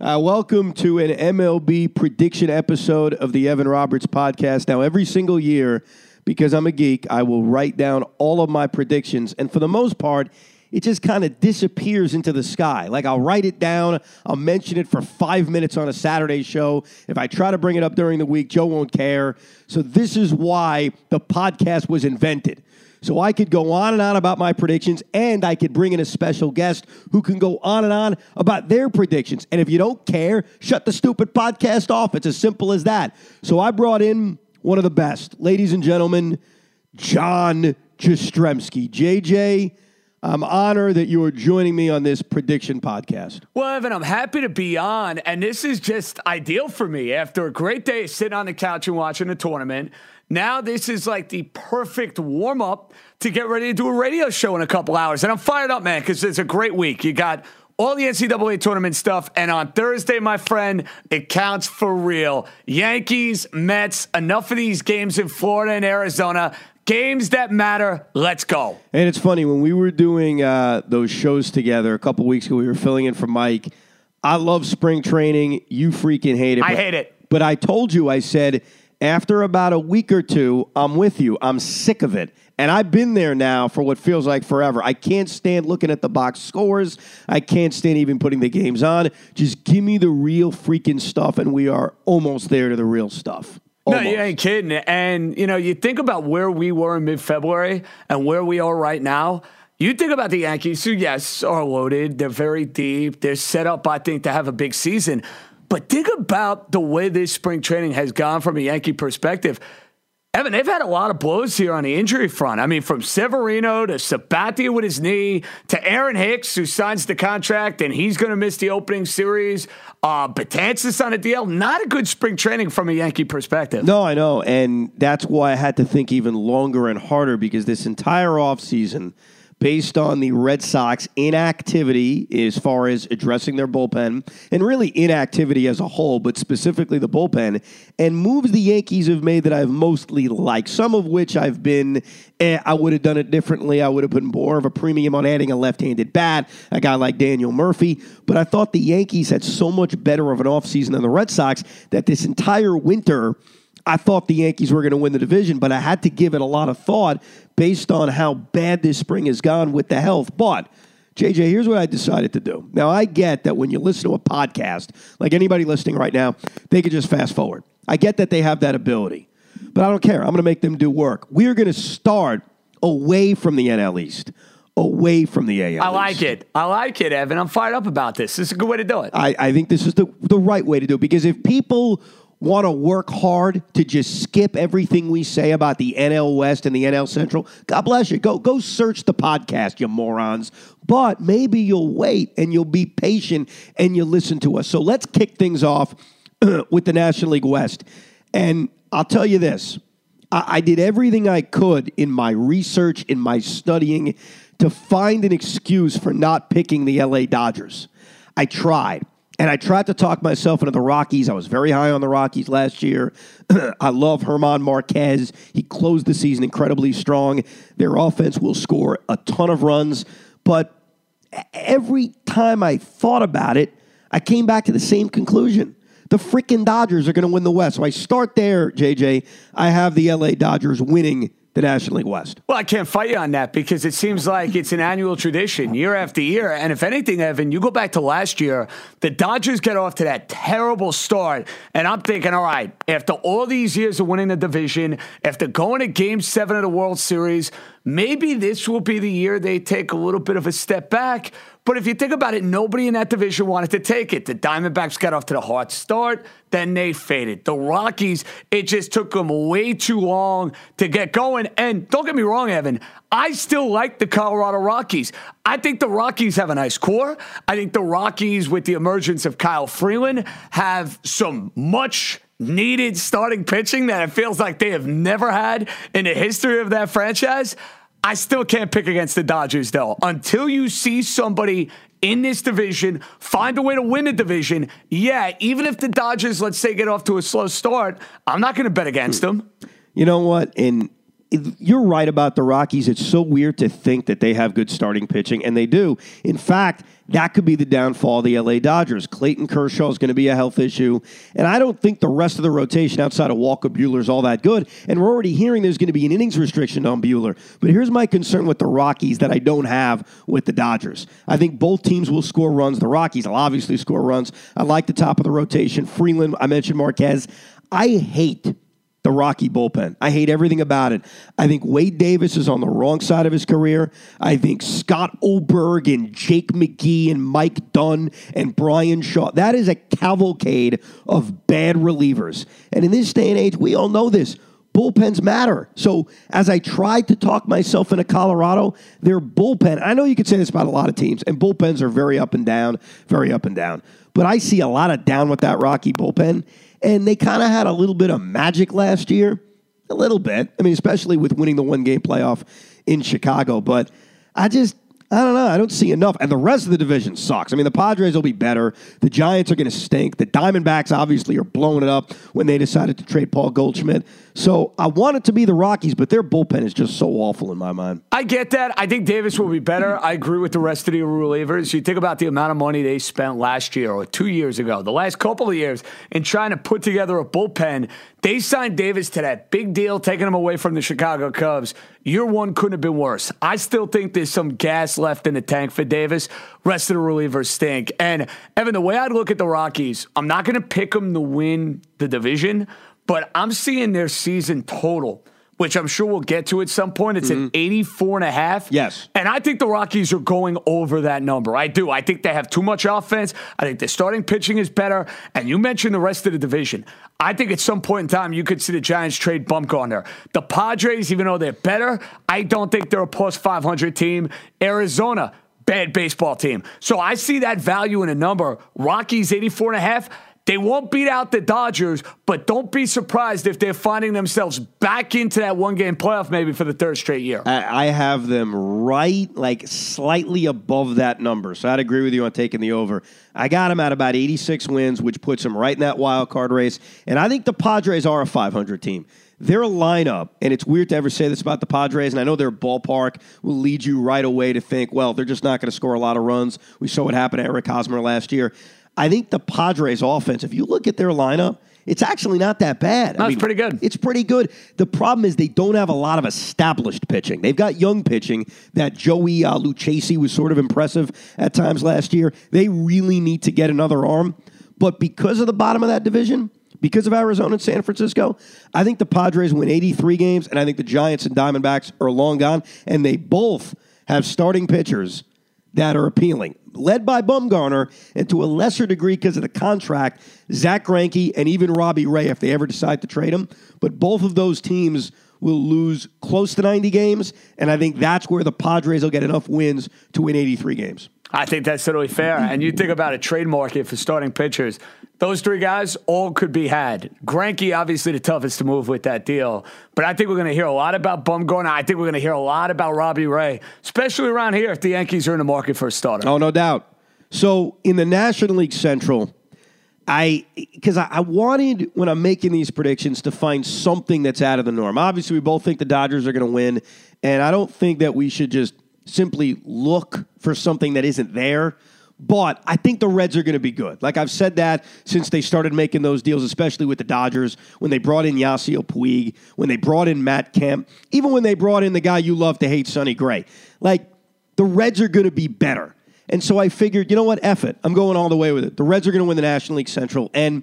Uh, welcome to an MLB prediction episode of the Evan Roberts podcast. Now, every single year, because I'm a geek, I will write down all of my predictions. And for the most part, it just kind of disappears into the sky. Like I'll write it down, I'll mention it for five minutes on a Saturday show. If I try to bring it up during the week, Joe won't care. So, this is why the podcast was invented. So I could go on and on about my predictions, and I could bring in a special guest who can go on and on about their predictions. And if you don't care, shut the stupid podcast off. It's as simple as that. So I brought in one of the best, ladies and gentlemen, Jon Jastremski. JJ, I'm honored that you are joining me on this prediction podcast. Well, Evan, I'm happy to be on, and this is just ideal for me after a great day sitting on the couch and watching the tournament. Now, this is like the perfect warm up to get ready to do a radio show in a couple hours. And I'm fired up, man, because it's a great week. You got all the NCAA tournament stuff. And on Thursday, my friend, it counts for real. Yankees, Mets, enough of these games in Florida and Arizona. Games that matter. Let's go. And it's funny, when we were doing uh, those shows together a couple weeks ago, we were filling in for Mike. I love spring training. You freaking hate it. I hate it. But I told you, I said, after about a week or two, I'm with you. I'm sick of it. And I've been there now for what feels like forever. I can't stand looking at the box scores. I can't stand even putting the games on. Just give me the real freaking stuff, and we are almost there to the real stuff. No, you ain't kidding. And, you know, you think about where we were in mid February and where we are right now. You think about the Yankees, who, yes, are loaded. They're very deep. They're set up, I think, to have a big season. But think about the way this spring training has gone from a Yankee perspective. Evan, they've had a lot of blows here on the injury front. I mean, from Severino to Sabathia with his knee to Aaron Hicks, who signs the contract and he's going to miss the opening series. Uh, Betances on a deal. Not a good spring training from a Yankee perspective. No, I know. And that's why I had to think even longer and harder because this entire offseason, based on the Red Sox inactivity as far as addressing their bullpen and really inactivity as a whole, but specifically the bullpen, and moves the Yankees have made that I've mostly liked, some of which I've been, eh, I would have done it differently. I would have put more of a premium on adding a left handed bat, a guy like Daniel Murphy. But I thought the Yankees had so much better of an offseason than the Red Sox that this entire winter, I thought the Yankees were going to win the division, but I had to give it a lot of thought based on how bad this spring has gone with the health. But JJ, here's what I decided to do. Now, I get that when you listen to a podcast, like anybody listening right now, they could just fast forward. I get that they have that ability, but I don't care. I'm going to make them do work. We are going to start away from the NL East, away from the AL I like it. I like it, Evan. I'm fired up about this. This is a good way to do it. I, I think this is the, the right way to do it because if people want to work hard to just skip everything we say about the NL West and the NL Central, God bless you. Go go search the podcast, you morons. But maybe you'll wait and you'll be patient and you'll listen to us. So let's kick things off with the National League West. And I'll tell you this. I, I did everything I could in my research, in my studying, to find an excuse for not picking the LA Dodgers. I tried. And I tried to talk myself into the Rockies. I was very high on the Rockies last year. I love German Marquez. He closed the season incredibly strong. Their offense will score a ton of runs. But every time I thought about it, I came back to the same conclusion. The freaking Dodgers are going to win the West. So I start there, JJ. I have the LA Dodgers winning the National League West. Well, I can't fight you on that because it seems like it's an annual tradition year after year. And if anything, Evan, you go back to last year, the Dodgers get off to that terrible start. And I'm thinking, all right, after all these years of winning the division, after going to game seven of the World Series, maybe this will be the year they take a little bit of a step back. But if you think about it, nobody in that division wanted to take it. The Diamondbacks got off to the hot start, then they faded. The Rockies, it just took them way too long to get going. And don't get me wrong, Evan, I still like the Colorado Rockies. I think the Rockies have a nice core. I think the Rockies, with the emergence of Kyle Freeland, have some much needed starting pitching that it feels like they have never had in the history of that franchise. I still can't pick against the Dodgers, though. Until you see somebody in this division find a way to win the division, yeah, even if the Dodgers, let's say, get off to a slow start, I'm not going to bet against them. You know what? And you're right about the Rockies. It's so weird to think that they have good starting pitching, and they do. In fact, that could be the downfall of the LA Dodgers. Clayton Kershaw is going to be a health issue, and I don't think the rest of the rotation outside of Walker Buehler is all that good. And we're already hearing there's going to be an innings restriction on Buehler. But here's my concern with the Rockies that I don't have with the Dodgers. I think both teams will score runs. The Rockies will obviously score runs. I like the top of the rotation. Freeland, I mentioned Marquez. I hate the Rocky bullpen. I hate everything about it. I think Wade Davis is on the wrong side of his career. I think Scott Oberg and Jake McGee and Mike Dunn and Bryan Shaw, that is a cavalcade of bad relievers. And in this day and age, we all know this. Bullpens matter. So, as I tried to talk myself into Colorado, their bullpen, I know you could say this about a lot of teams, and bullpens are very up and down, very up and down. But I see a lot of down with that Rocky bullpen. And they kind of had a little bit of magic last year. A little bit. I mean, especially with winning the one game playoff in Chicago. But I just, I don't know. I don't see enough. And the rest of the division sucks. I mean, the Padres will be better. The Giants are going to stink. The Diamondbacks obviously are blowing it up when they decided to trade Paul Goldschmidt. So I want it to be the Rockies, but their bullpen is just so awful in my mind. I get that. I think Davis will be better. I agree with the rest of the relievers. You think about the amount of money they spent last year or two years ago, the last couple of years, in trying to put together a bullpen. They signed Davis to that big deal, taking him away from the Chicago Cubs. Year one couldn't have been worse. I still think there's some gas left in the tank for Davis. Rest of the relievers stink. And Evan, the way I look at the Rockies, I'm not going to pick them to win the division, but I'm seeing their season total, which I'm sure we'll get to at some point. It's mm-hmm. an 84 and a half. Yes. And I think the Rockies are going over that number. I do. I think they have too much offense. I think their starting pitching is better. And you mentioned the rest of the division. I think at some point in time, you could see the Giants trade Bumgarner. The Padres, even though they're better, I don't think they're a plus 500 team. Arizona, bad baseball team. So I see that value in a number. Rockies 84 and a half. They won't beat out the Dodgers, but don't be surprised if they're finding themselves back into that one game playoff maybe for the third straight year. I have them right, like slightly above that number. So I'd agree with you on taking the over. I got them at about 86 wins, which puts them right in that wild card race. And I think the Padres are a 500 team. Their lineup, and it's weird to ever say this about the Padres, and I know their ballpark will lead you right away to think, well, they're just not going to score a lot of runs. We saw what happened to Eric Hosmer last year. I think the Padres offense, if you look at their lineup, it's actually not that bad. That's I mean, pretty good. It's pretty good. The problem is they don't have a lot of established pitching. They've got young pitching. That Joey uh, Lucchesi was sort of impressive at times last year. They really need to get another arm. But because of the bottom of that division, because of Arizona and San Francisco, I think the Padres win 83 games, and I think the Giants and Diamondbacks are long gone, and they both have starting pitchers that are appealing led by Bumgarner, and to a lesser degree because of the contract, Zack Greinke and even Robbie Ray if they ever decide to trade him. But both of those teams will lose close to 90 games, and I think that's where the Padres will get enough wins to win 83 games. I think that's totally fair. And you think about a trade market for starting pitchers. Those three guys all could be had. Greinke, obviously the toughest to move with that deal. But I think we're going to hear a lot about Bumgarner. I think we're going to hear a lot about Robbie Ray, especially around here if the Yankees are in the market for a starter. Oh, no doubt. So in the National League Central, I because I, I, wanted when I'm making these predictions to find something that's out of the norm. Obviously, we both think the Dodgers are going to win, and I don't think that we should just simply look for something that isn't there. But I think the Reds are going to be good. Like I've said that since they started making those deals, especially with the Dodgers, when they brought in Yasiel Puig, when they brought in Matt Kemp, even when they brought in the guy you love to hate, Sonny Gray. Like the Reds are going to be better. And so I figured, you know what, F it. I'm going all the way with it. The Reds are going to win the National League Central. And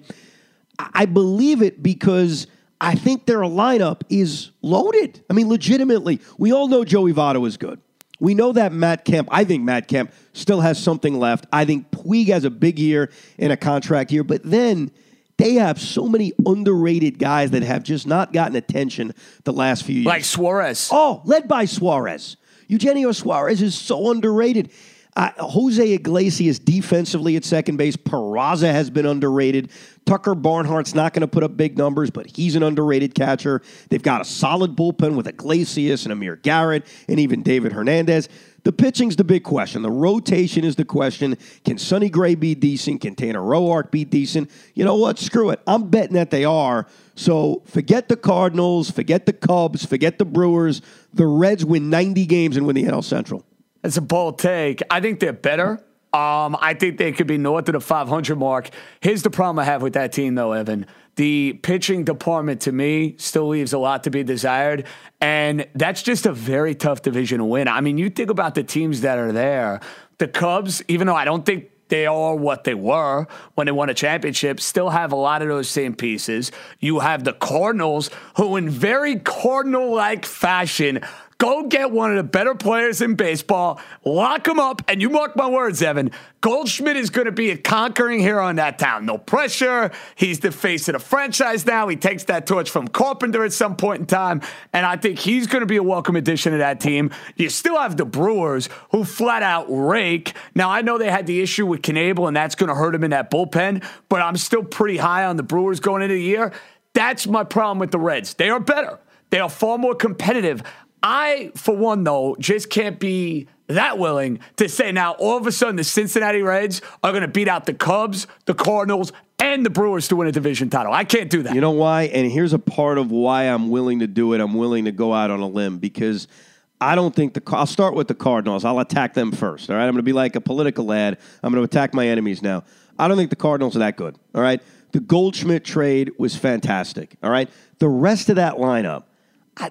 I believe it because I think their lineup is loaded. I mean, legitimately. We all know Joey Votto is good. We know that Matt Kemp, I think Matt Kemp still has something left. I think Puig has a big year in a contract year, but then they have so many underrated guys that have just not gotten attention the last few years. Like Suarez. Oh, led by Suarez. Eugenio Suarez is so underrated. Uh, Jose Iglesias defensively at second base. Peraza has been underrated. Tucker Barnhart's not going to put up big numbers, but he's an underrated catcher. They've got a solid bullpen with Iglesias and Amir Garrett and even David Hernandez. The pitching's the big question. The rotation is the question. Can Sonny Gray be decent? Can Tanner Roark be decent? You know what? Screw it. I'm betting that they are. So forget the Cardinals, forget the Cubs, forget the Brewers. The Reds win 90 games and win the NL Central. It's a bold take. I think they're better. Um, I think they could be north of the 500 mark. Here's the problem I have with that team, though, Evan. The pitching department, to me, still leaves a lot to be desired. And that's just a very tough division to win. I mean, you think about the teams that are there. The Cubs, even though I don't think they are what they were when they won a championship, still have a lot of those same pieces. You have the Cardinals, who, in very Cardinal like fashion, Go get one of the better players in baseball, lock him up, and you mark my words, Evan. Goldschmidt is going to be a conquering hero in that town. No pressure. He's the face of the franchise now. He takes that torch from Carpenter at some point in time, and I think he's going to be a welcome addition to that team. You still have the Brewers, who flat out rake. Now, I know they had the issue with Knebel, and that's going to hurt him in that bullpen, but I'm still pretty high on the Brewers going into the year. That's my problem with the Reds. They are better. They are far more competitive. I, for one, though, just can't be that willing to say now all of a sudden the Cincinnati Reds are going to beat out the Cubs, the Cardinals, and the Brewers to win a division title. I can't do that. You know why? And here's a part of why I'm willing to do it. I'm willing to go out on a limb because I don't think the. I'll start with the Cardinals. I'll attack them first. All right. I'm going to be like a political ad. I'm going to attack my enemies now. I don't think the Cardinals are that good. All right. The Goldschmidt trade was fantastic. All right. The rest of that lineup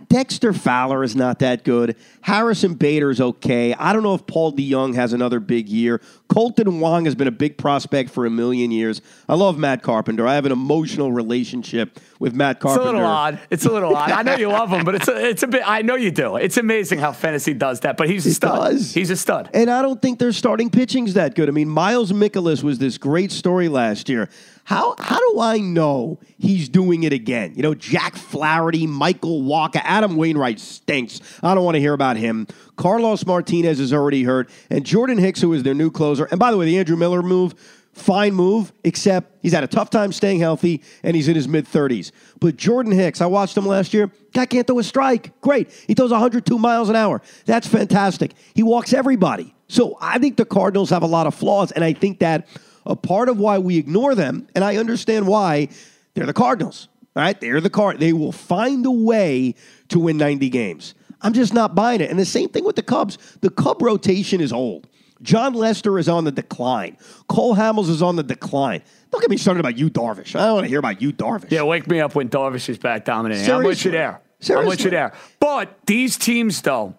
Dexter Fowler is not that good. Harrison Bader is okay. I don't know if Paul DeJong has another big year. Kolten Wong has been a big prospect for a million years. I love Matt Carpenter. I have an emotional relationship with Matt Carpenter. It's a little odd. It's a little odd. I know you love him, but it's a, it's a bit. I know you do. It's amazing how fantasy does that. But he's a stud. Does. He's a stud. And I don't think their starting pitching's that good. I mean, Miles Mikolas was this great story last year. How how do I know he's doing it again? You know, Jack Flaherty, Michael Wacha, Adam Wainwright stinks. I don't want to hear about him. Carlos Martinez is already hurt, and Jordan Hicks, who is their new closer. And by the way, the Andrew Miller move, fine move, except he's had a tough time staying healthy, and he's in his mid thirties. But Jordan Hicks, I watched him last year. Guy can't throw a strike. Great, he throws 102 miles an hour. That's fantastic. He walks everybody. So I think the Cardinals have a lot of flaws, and I think that a part of why we ignore them, and I understand why, they're the Cardinals. Right? they're the card. They will find a way to win 90 games. I'm just not buying it. And the same thing with the Cubs. The Cub rotation is old. Jon Lester is on the decline. Cole Hamels is on the decline. Don't get me started about Yu Darvish. I don't want to hear about Yu Darvish. Yeah, wake me up when Darvish is back dominating. Seriously. I'm with you there. Seriously. I'm with you there. But these teams, though,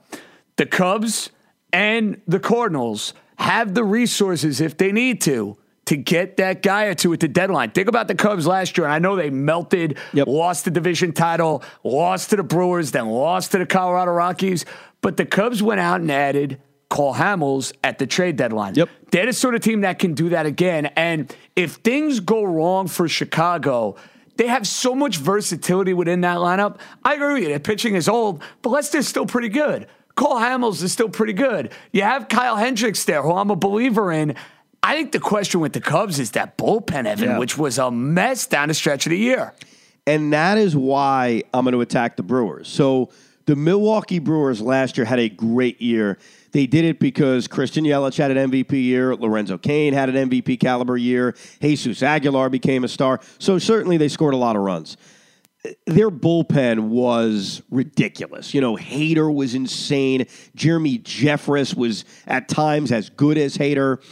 the Cubs and the Cardinals have the resources if they need to to get that guy or two at the deadline. Think about the Cubs last year. And I know they melted, yep. lost the division title, lost to the Brewers, then lost to the Colorado Rockies. But the Cubs went out and added Cole Hamels at the trade deadline. Yep. They're the sort of team that can do that again. And if things go wrong for Chicago, they have so much versatility within that lineup. I agree with you. The pitching is old, but Lester's still pretty good. Cole Hamels is still pretty good. You have Kyle Hendricks there, who I'm a believer in. I think the question with the Cubs is that bullpen, Evan, yeah. which was a mess down the stretch of the year. And that is why I'm going to attack the Brewers. So the Milwaukee Brewers last year had a great year. They did it because Christian Yelich had an MVP year, Lorenzo Cain had an MVP caliber year, Jesus Aguilar became a star. So certainly they scored a lot of runs. Their bullpen was ridiculous. You know, Hader was insane. Jeremy Jeffress was at times as good as Hader.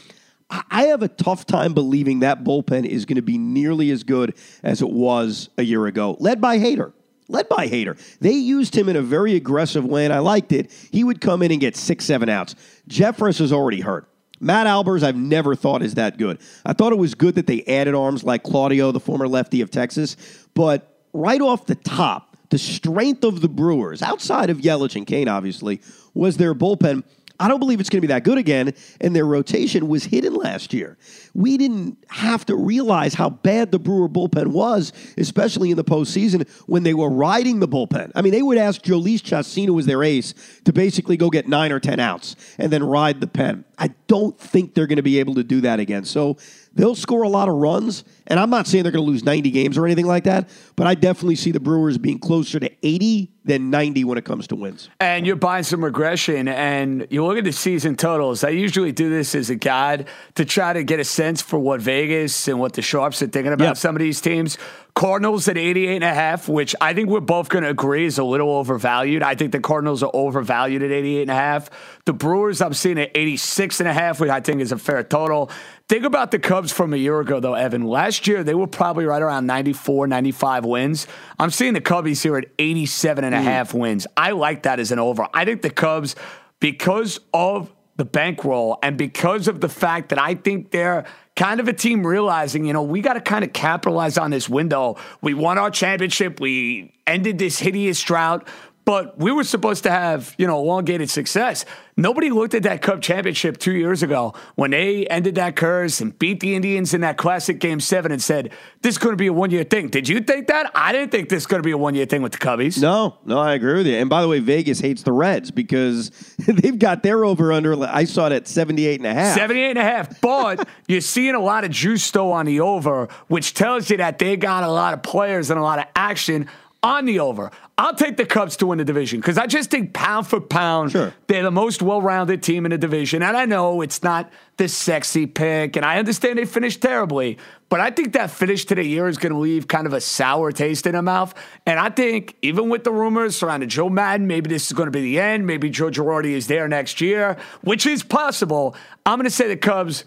I have a tough time believing that bullpen is going to be nearly as good as it was a year ago, led by Hader. Led by Hader. They used him in a very aggressive way, and I liked it. He would come in and get six, seven outs. Jeffress is already hurt. Matt Albers, I've never thought is that good. I thought it was good that they added arms like Claudio, the former lefty of Texas, but right off the top, the strength of the Brewers, outside of Yelich and Cain, obviously, was their bullpen. I don't believe it's going to be that good again, and their rotation was hidden last year. We didn't have to realize how bad the Brewer bullpen was, especially in the postseason when they were riding the bullpen. I mean, they would ask Jhoulys Chacina, who was their ace, to basically go get nine or 10 outs and then ride the pen. I don't think they're going to be able to do that again. So they'll score a lot of runs, and I'm not saying they're going to lose 90 games or anything like that, but I definitely see the Brewers being closer to 80 than 90 when it comes to wins. And you're buying some regression, and you look at the season totals. I usually do this as a guide to try to get a sense for what Vegas and what the Sharps are thinking about Yep. some of these teams. Cardinals at 88 and a half, which I think we're both going to agree is a little overvalued. I think the Cardinals are overvalued at 88 and a half. The Brewers, I'm seeing at 86 and a half, which I think is a fair total. Think about the Cubs from a year ago, though, Evan. Last year, they were probably right around 94, 95 wins. I'm seeing the Cubbies here at 87 and a half mm. wins. I like that as an over. I think the Cubs, because of the bankroll and because of the fact that I think they're kind of a team realizing, you know, we got to kind of capitalize on this window. We won our championship. We ended this hideous drought. But we were supposed to have, you know, elongated success. Nobody looked at that Cup championship two years ago when they ended that curse and beat the Indians in that classic game seven and said, this is going to be a one year thing. Did you think that? I didn't think this is going to be a one year thing with the Cubbies. No, no, I agree with you. And by the way, Vegas hates the Reds because they've got their over under. I saw it at 78 and a half. 78 and a half. But you're seeing a lot of juice though on the over, which tells you that they got a lot of players and a lot of action on the over. I'll take the Cubs to win the division because I just think pound for pound, Sure. they're the most well rounded team in the division. And I know it's not the sexy pick, and I understand they finished terribly, but I think that finish to the year is going to leave kind of a sour taste in their mouth. And I think even with the rumors surrounding Joe Maddon, maybe this is going to be the end. Maybe Joe Girardi is there next year, which is possible. I'm going to say the Cubs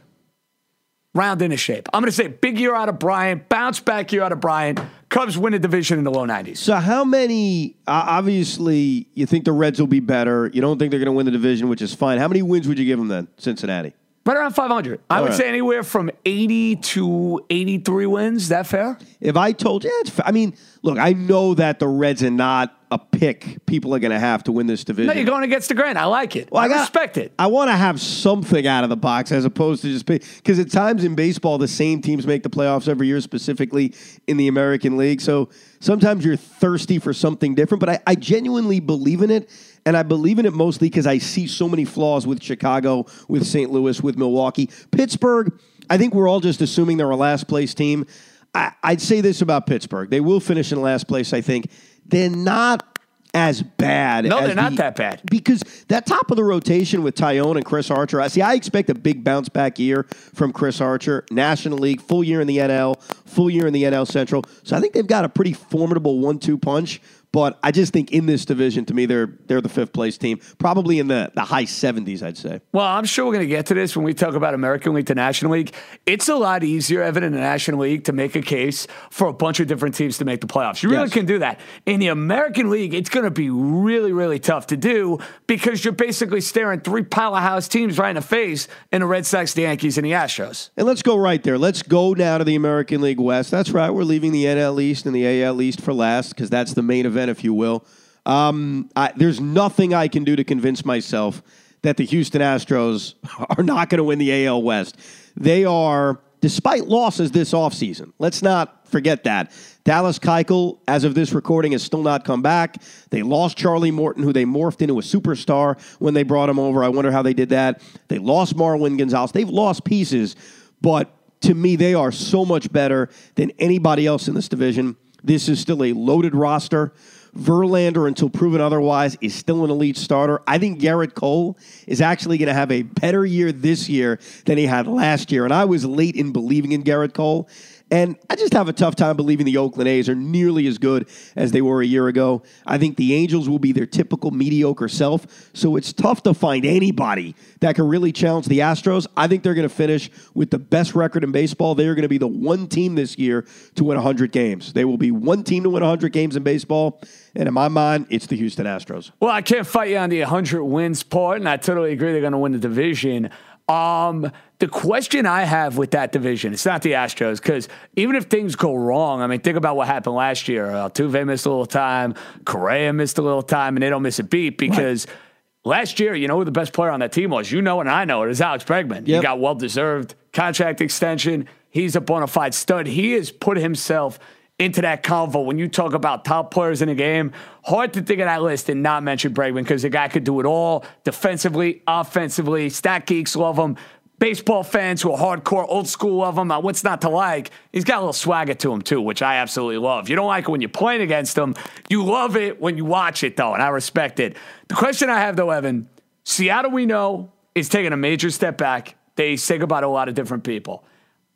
round into shape. I'm going to say big year out of Bryant, bounce back year out of Bryant. Cubs win a division in the low 90s. So, how many? Uh, obviously, you think the Reds will be better. You don't think they're going to win the division, which is fine. How many wins would you give them then, Cincinnati? Right around 500. I All would right. say anywhere from 80 to 83 wins. That fair? If I told you, yeah, I mean, look, I know that the Reds are not a pick people are going to have to win this division. No, you're going against the grain. I like it. I, got- respect it. I want to have something out of the box as opposed to just because at times in baseball the same teams make the playoffs every year, specifically in the American League. So sometimes you're thirsty for something different. But I, I genuinely believe in it, and I believe in it mostly because I see so many flaws with Chicago, with St. Louis, with Milwaukee, Pittsburgh. I think we're all just assuming they're a last place team. I, I'd say this about Pittsburgh: they will finish in last place. I think they're not as bad. No, as they're not the- that bad. because that top of the rotation with Taillon and Chris Archer, I see. I expect a big bounce back year from Chris Archer. National League, full year in the NL, full year in the NL Central. So I think they've got a pretty formidable one-two punch. But I just think in this division, to me, they're they're the fifth place team, probably in the, the high seventies, I'd say. Well, I'm sure we're going to get to this when we talk about American League to National League. It's a lot easier, Evan, in the National League to make a case for a bunch of different teams to make the playoffs. You really Yes. can do that. In the American League, it's going to be really, really tough to do because you're basically staring three powerhouse teams right in the face in the Red Sox, the Yankees, and the Astros. And let's go right there. Let's go now to the American League West. That's right. We're leaving the NL East and the AL East for last because that's the main event, if you will. Um, I, there's nothing I can do to convince myself that the Houston Astros are not going to win the AL West. They are, despite losses this offseason, let's not forget that. Dallas Keuchel, as of this recording, has still not come back. They lost Charlie Morton, who they morphed into a superstar when they brought him over. I wonder how they did that. They lost Marwin Gonzalez. They've lost pieces, but to me, they are so much better than anybody else in this division. This is still a loaded roster. Verlander, until proven otherwise, is still an elite starter. I think Gerrit Cole is actually going to have a better year this year than he had last year. And I was late in believing in Gerrit Cole. And I just have a tough time believing the Oakland A's are nearly as good as they were a year ago. I think the Angels will be their typical mediocre self. So it's tough to find anybody that can really challenge the Astros. I think they're going to finish with the best record in baseball. They are going to be the one team this year to win 100 games. They will be one team to win 100 games in baseball. And in my mind, it's the Houston Astros. Well, I can't fight you on the 100 wins part, and I totally agree they're going to win the division. Um, the question I have with that division, it's not the Astros, because even if things go wrong, I mean, think about what happened last year. Altuve missed a little time, Correa missed a little time, and they don't miss a beat because last year, you know who the best player on that team was? You know and I know it is Alex Bregman. Yep. He got well deserved contract extension. He's a bona fide stud. He has put himself into that convo when you talk about top players in the game. Hard to think of that list and not mention Bregman because the guy could do it all defensively, offensively. Stat geeks love him. Baseball fans who are hardcore, old school love him. What's not to like? He's got a little swagger to him too, which I absolutely love. You don't like it when you're playing against him. You love it when you watch it though, and I respect it. The question I have though, Evan, Seattle we know is taking a major step back. They say goodbye to a lot of different people.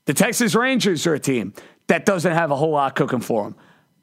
The Texas Rangers are a team that doesn't have a whole lot cooking for them.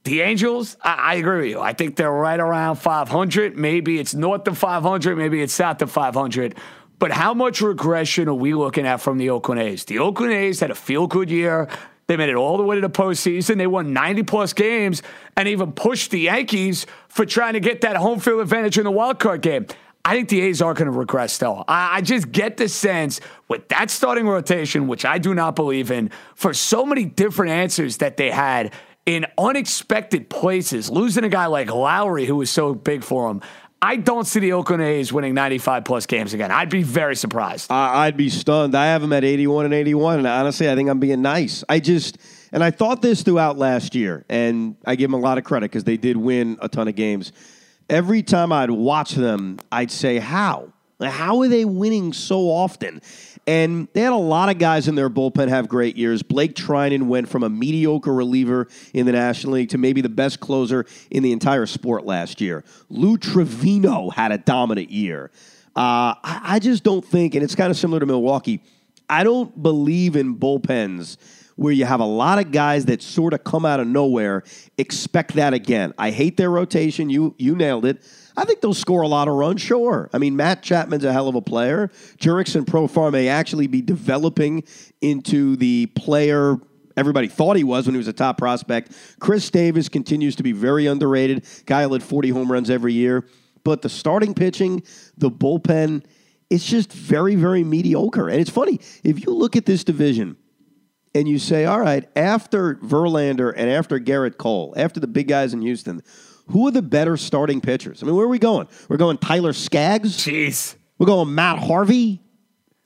The Angels, I, I, agree with you. I think they're right around 500. Maybe it's north of 500. Maybe it's south of 500. But how much regression are we looking at from the Oakland A's? The Oakland A's had a feel good year. They made it all the way to the postseason. They won 90 plus games and even pushed the Yankees for trying to get that home field advantage in the wild card game. I think the A's are going to regress, though. I, I, just get the sense with that starting rotation, which I do not believe in, for so many different answers that they had in unexpected places, losing a guy like Lowrie, who was so big for them. I don't see the Oakland A's winning 95 plus games again. I'd be very surprised. Uh, I'd be stunned. I have them at 81 and 81, and honestly, I think I'm being nice. I just, and I thought this throughout last year, and I give them a lot of credit because they did win a ton of games every time I'd watch them, I'd say, How? How are they winning so often? And they had a lot of guys in their bullpen have great years. Blake Treinen went from a mediocre reliever in the National League to maybe the best closer in the entire sport last year. Lou Trivino had a dominant year. Uh, I, I just don't think, and it's kind of similar to Milwaukee, I don't believe in bullpens where you have a lot of guys that sort of come out of nowhere. Expect that again. I hate their rotation. You you nailed it. I think they'll score a lot of runs, sure. I mean, Matt Chapman's a hell of a player. Jurickson Profar may actually be developing into the player everybody thought he was when he was a top prospect. Khris Davis continues to be very underrated. Guy led 40 home runs every year. But the starting pitching, the bullpen, it's just very, very mediocre. And it's funny, if you look at this division, and you say, all right, after Verlander and after Gerrit Cole, after the big guys in Houston, who are the better starting pitchers? I mean, where are we going? We're going Tyler Skaggs. Jeez. We're going Matt Harvey.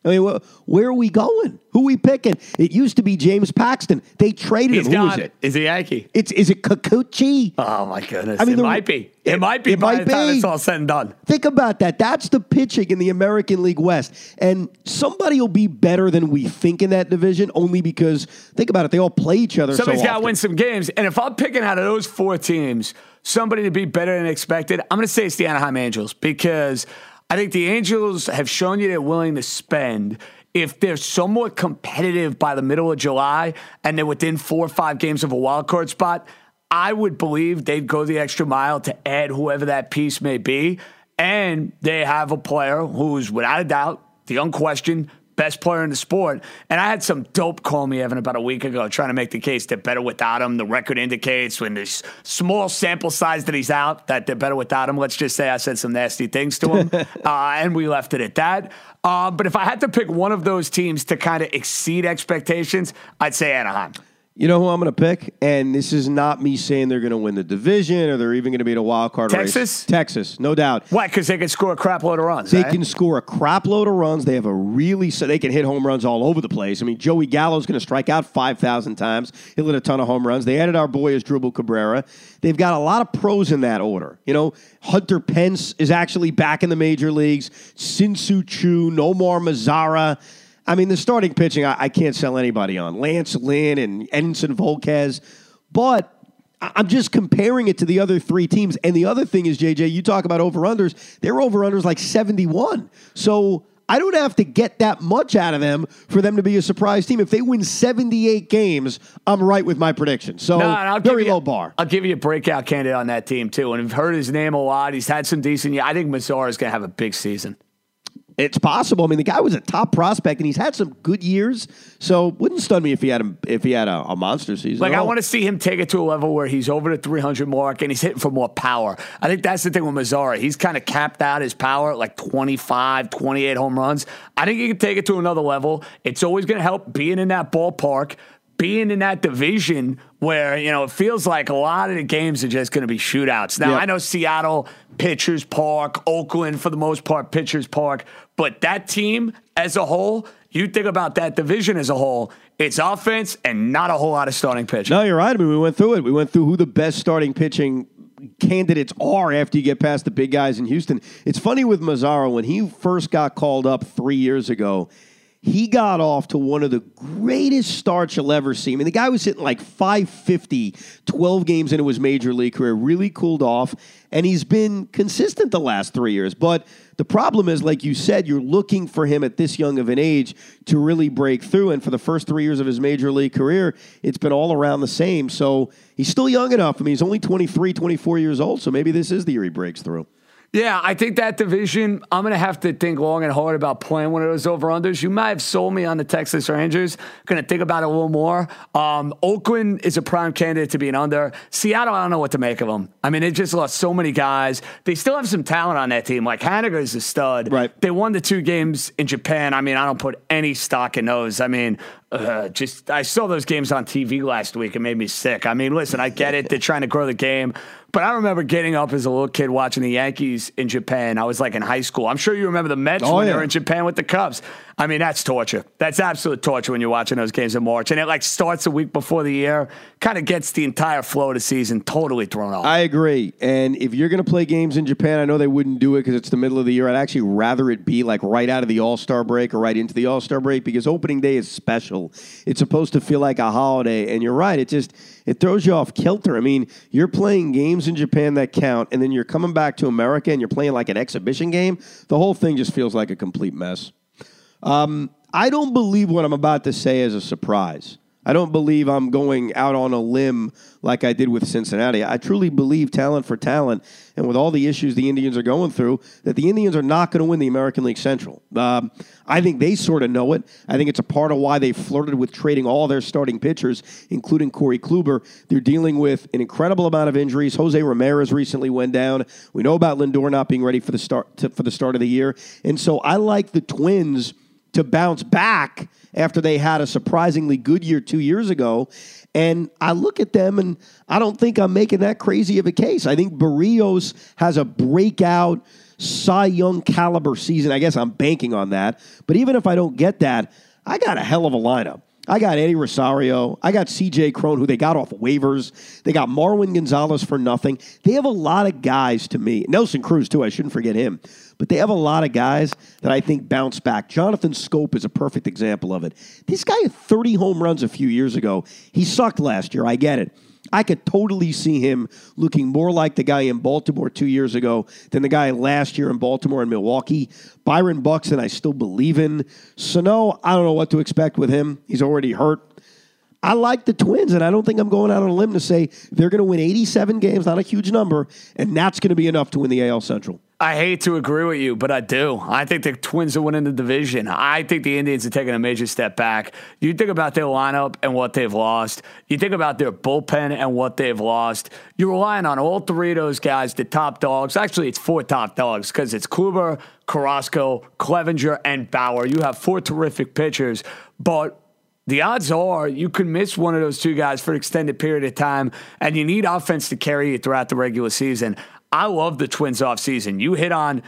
I mean, where are we going? Who are we picking? It used to be James Paxton. They traded He's him. Who is it? Is he Yankee? It's is it Kikuchi? Oh my goodness! I mean, it the, might be. It, it, might be. It by might the time be. it's all said and done. Think about that. That's the pitching in the American League West, and somebody will be better than we think in that division. Only because think about it, they all play each other. Somebody's so got to win some games, and if I'm picking out of those four teams somebody to be better than expected, I'm going to say it's the Anaheim Angels because I think the Angels have shown you they're willing to spend if they're somewhat competitive by the middle of July and they're within four or five games of a wild card spot, I would believe they'd go the extra mile to add whoever that piece may be. And they have a player who's, without a doubt, the unquestioned best player in the sport. And I had some dope call me, Evan, about a week ago trying to make the case that better without him. The record indicates when there's small sample size that he's out that they're better without him. Let's just say I said some nasty things to him, uh, and we left it at that. Uh, but if I had to pick one of those teams to kind of exceed expectations, I'd say Anaheim. You know who I'm going to pick? And this is not me saying they're going to win the division or they're even going to be in a wild card Texas? race. Texas, no doubt. Why? Because they can score a crap load of runs. They eh? can score a crap load of runs. They have a really so they can hit home runs all over the place. I mean, Joey Gallo's going to strike out five thousand times. He'll hit a ton of home runs. They added our boy Asdrubal Cabrera. They've got a lot of pros in that order. You know, Hunter Pence is actually back in the major leagues. Shin-Soo Choo, Nomar Mazara. I mean, the starting pitching, I, I can't sell anybody on. Lance Lynn and Edinson Volquez. But I'm just comparing it to the other three teams. And the other thing is, JJ, you talk about over unders. Their over unders like 71. So I don't have to get that much out of them for them to be a surprise team. If they win 78 games, I'm right with my prediction. So, No, I'll very give you- low bar. I'll give you a breakout candidate on that team too. And I've heard his name a lot. He's had some decent. Yeah, I think Mazara is going to have a big season. It's possible. I mean, the guy was a top prospect, and he's had some good years. So, wouldn't stun me if he had a, if he had a, a monster season. Like I want to see him take it to a level where he's over the 300 mark and he's hitting for more power. I think that's the thing with Mazara. He's kind of capped out his power at like 25, 28 home runs. I think he can take it to another level. It's always going to help being in that ballpark, being in that division where, you know, it feels like a lot of the games are just going to be shootouts. Now, Yeah. I know Seattle, Pitchers Park, Oakland, for the most part, Pitchers Park, but that team as a whole, you think about that division as a whole, it's offense and not a whole lot of starting pitching. No, you're right. I mean, we went through it. We went through who the best starting pitching candidates are after you get past the big guys in Houston. It's funny with Mazara when he first got called up three years ago. He got off to one of the greatest starts you'll ever see. I mean, the guy was hitting like 550, 12 games into his major league career, really cooled off, and he's been consistent the last three years. But the problem is, like you said, you're looking for him at this young of an age to really break through. And for the first three years of his major league career, it's been all around the same. So he's still young enough. I mean, he's only 23, 24 years old. So maybe this is the year he breaks through. Yeah, I think that division, I'm going to have to think long and hard about playing one of those over unders. You might have sold me on the Texas Rangers. Going to think about it a little more. Um, Oakland is a prime candidate to be an under. Seattle, I don't know what to make of them. I mean, they just lost so many guys. They still have some talent on that team. Like Haniger is a stud. Right. They won the two games in Japan. I mean, I don't put any stock in those. I mean, uh, just I saw those games on TV last week. It made me sick. I mean, listen, I get it. They're trying to grow the game. But I remember getting up as a little kid watching the Yankees in Japan. I was like in high school. I'm sure you remember the Mets Oh, when they yeah. were in Japan with the Cubs. I mean, that's torture. That's absolute torture when you're watching those games in March. And it like starts a week before the year, kind of gets the entire flow of the season totally thrown off. I agree. And if you're going to play games in Japan, I know they wouldn't do it because it's the middle of the year. I'd actually rather it be like right out of the All Star break or right into the All Star break because opening day is special. It's supposed to feel like a holiday. And you're right. It just it throws you off kilter. I mean, you're playing games in Japan that count, and then you're coming back to America and you're playing like an exhibition game. The whole thing just feels like a complete mess. Um, I don't believe what I'm about to say is a surprise. I don't believe I'm going out on a limb like I did with Cincinnati. I truly believe talent for talent, and with all the issues the Indians are going through, that the Indians are not going to win the American League Central. Um, I think they sort of know it. I think it's a part of why they flirted with trading all their starting pitchers, including Corey Kluber. They're dealing with an incredible amount of injuries. Jose Ramirez recently went down. We know about Lindor not being ready for the start to, for the start of the year, and so I like the Twins to bounce back after they had a surprisingly good year two years ago. And I look at them and I don't think I'm making that crazy of a case. I think Berrios has a breakout Cy Young caliber season. I guess I'm banking on that. But even if I don't get that, I got a hell of a lineup. I got Eddie Rosario. I got CJ Cron, who they got off waivers. They got Marwin Gonzalez for nothing. They have a lot of guys to me. Nelson Cruz, too. I shouldn't forget him. But they have a lot of guys that I think bounce back. Jonathan Schoop is a perfect example of it. This guy had 30 home runs a few years ago. He sucked last year. I get it. I could totally see him looking more like the guy in Baltimore two years ago than the guy last year in Baltimore and Milwaukee. Byron Buxton, I still believe in. Sano, I don't know what to expect with him. He's already hurt. I like the Twins, and I don't think I'm going out on a limb to say they're going to win 87 games, not a huge number, and that's going to be enough to win the AL Central. I hate to agree with you, but I do. I think the Twins are winning the division. I think the Indians are taking a major step back. You think about their lineup and what they've lost. You think about their bullpen and what they've lost. You're relying on all three of those guys, the top dogs. Actually, it's four top dogs because it's Kluber, Carrasco, Clevinger, and Bauer. You have four terrific pitchers, but the odds are you can miss one of those two guys for an extended period of time, and you need offense to carry you throughout the regular season. I love the Twins offseason. You hit on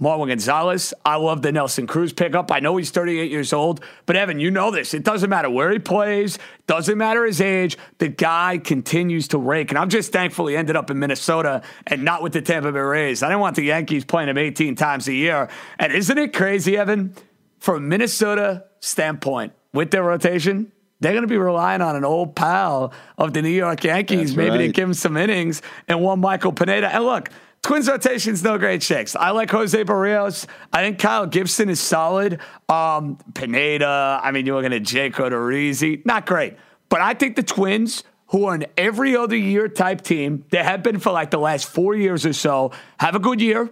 Marwin Gonzalez. I love the Nelson Cruz pickup. I know he's 38 years old, but Evan, you know this. It doesn't matter where he plays, doesn't matter his age. The guy continues to rake. And I'm just thankful he ended up in Minnesota and not with the Tampa Bay Rays. I didn't want the Yankees playing him 18 times a year. And isn't it crazy, Evan? From Minnesota standpoint, with their rotation, they're going to be relying on an old pal of the New York Yankees, That's maybe to give him some innings and one Michael Pineda. And look, Twins rotation's no great shakes. I like Jose Berrios. I think Kyle Gibson is solid. Um, Pineda, I mean, you're looking at Jake Odorizzi. Not great. But I think the Twins, who are an every other year type team, they have been for like the last four years or so, have a good year.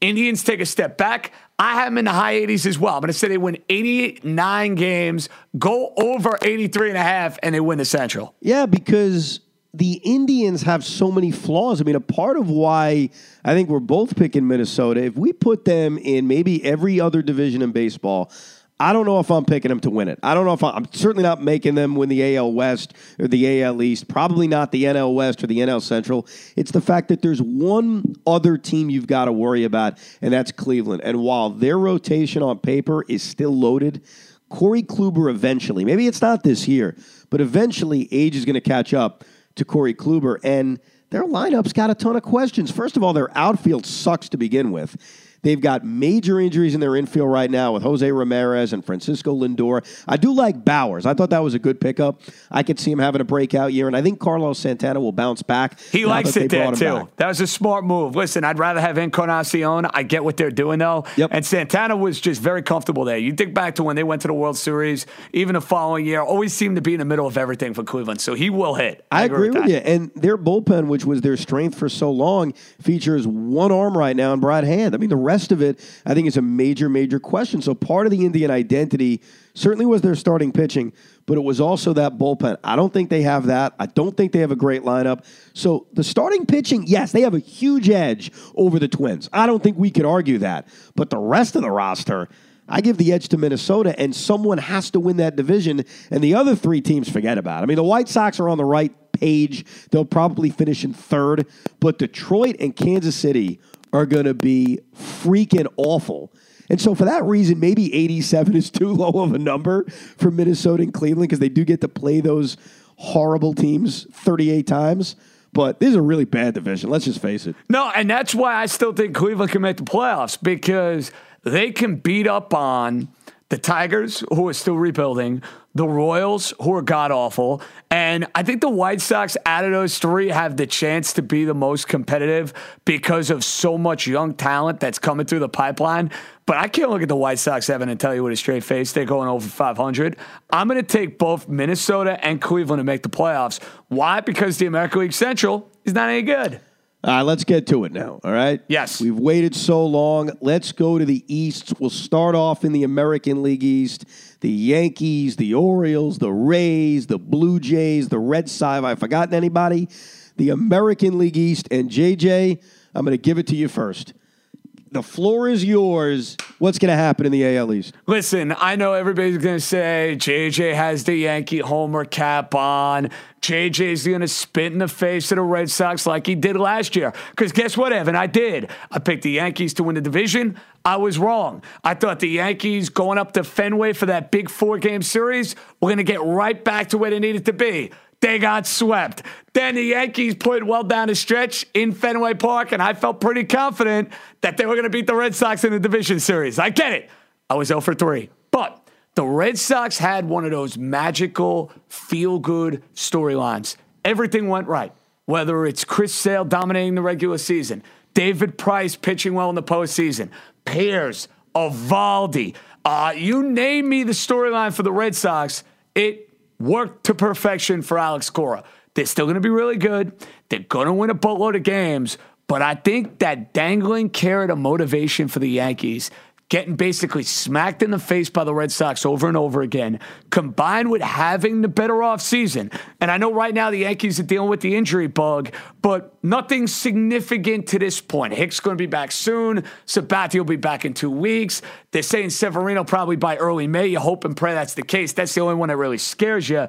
Indians take a step back. I have them in the high 80s as well. I'm going to say they win 89 games, go over 83 and a half, and they win the Central. Yeah, because the Indians have so many flaws. I mean, a part of why I think we're both picking Minnesota, if we put them in maybe every other division in baseball, I don't know if I'm picking them to win it. I don't know if I'm, I'm, certainly not making them win the AL West or the AL East, probably not the NL West or the NL Central. It's the fact that there's one other team you've got to worry about, and that's Cleveland. And while their rotation on paper is still loaded, Corey Kluber eventually, maybe it's not this year, but eventually age is going to catch up to Corey Kluber. And their lineup's got a ton of questions. First of all, their outfield sucks to begin with. They've got major injuries in their infield right now with Jose Ramirez and Francisco Lindor. I do like Bauers. I thought that was a good pickup. I could see him having a breakout year, and I think Carlos Santana will bounce back. He likes it there, too. Back. That was a smart move. Listen, I'd rather have Encarnacion. I get what they're doing, though. Yep. And Santana was just very comfortable there. You think back to when they went to the World Series, even the following year, always seemed to be in the middle of everything for Cleveland. So he will hit. I, I agree, with, with you. And their bullpen, which was their strength for so long, features one arm right now in Brad Hand. I mean, the rest of it, I think is a major, major question. So part of the Indian identity certainly was their starting pitching, but it was also that bullpen. I don't think they have that. I don't think they have a great lineup. So the starting pitching, yes, they have a huge edge over the Twins. I don't think we could argue that. But the rest of the roster, I give the edge to Minnesota, and someone has to win that division, and the other three teams forget about it. I mean, the White Sox are on the right page. They'll probably finish in third, but Detroit and Kansas City are going to be freaking awful. And so, for that reason, maybe 87 is too low of a number for Minnesota and Cleveland because they do get to play those horrible teams 38 times. But this is a really bad division. Let's just face it. No, and that's why I still think Cleveland can make the playoffs because they can beat up on the Tigers, who are still rebuilding, the Royals, who are god awful, and I think the White Sox, out of those three, have the chance to be the most competitive because of so much young talent that's coming through the pipeline. But I can't look at the White Sox having and tell you with a straight face they're going over 500. I'm going to take both Minnesota and Cleveland to make the playoffs. Why? Because the American League Central is not any good. All right, let's get to it now. All right. Yes. We've waited so long. Let's go to the East. We'll start off in the American League East. The Yankees, the Orioles, the Rays, the Blue Jays, the Red Sox. Have I forgotten anybody? The American League East. And JJ, I'm going to give it to you first. The floor is yours. What's going to happen in the AL East? Listen, I know everybody's going to say JJ has the Yankee homer cap on. JJ's going to spit in the face of the Red Sox like he did last year. Because guess what, Evan? I did. I picked the Yankees to win the division. I was wrong. I thought the Yankees going up to Fenway for that big four game series were going to get right back to where they needed to be. They got swept. Then the Yankees played well down the stretch in Fenway Park, and I felt pretty confident that they were going to beat the Red Sox in the division series. I get it. I was 0 for 3. But the Red Sox had one of those magical, feel good storylines. Everything went right, whether it's Chris Sale dominating the regular season, David Price pitching well in the postseason, Pearce, Eovaldi. Uh, you name me the storyline for the Red Sox, it worked to perfection for Alex Cora. They're still going to be really good. They're going to win a boatload of games. But I think that dangling carrot of motivation for the Yankees, getting basically smacked in the face by the Red Sox over and over again, combined with having the better off season. And I know right now the Yankees are dealing with the injury bug, but nothing significant to this point. Hicks going to be back soon. Sabathia will be back in two weeks. They're saying Severino probably by early May. You hope and pray that's the case. That's the only one that really scares you.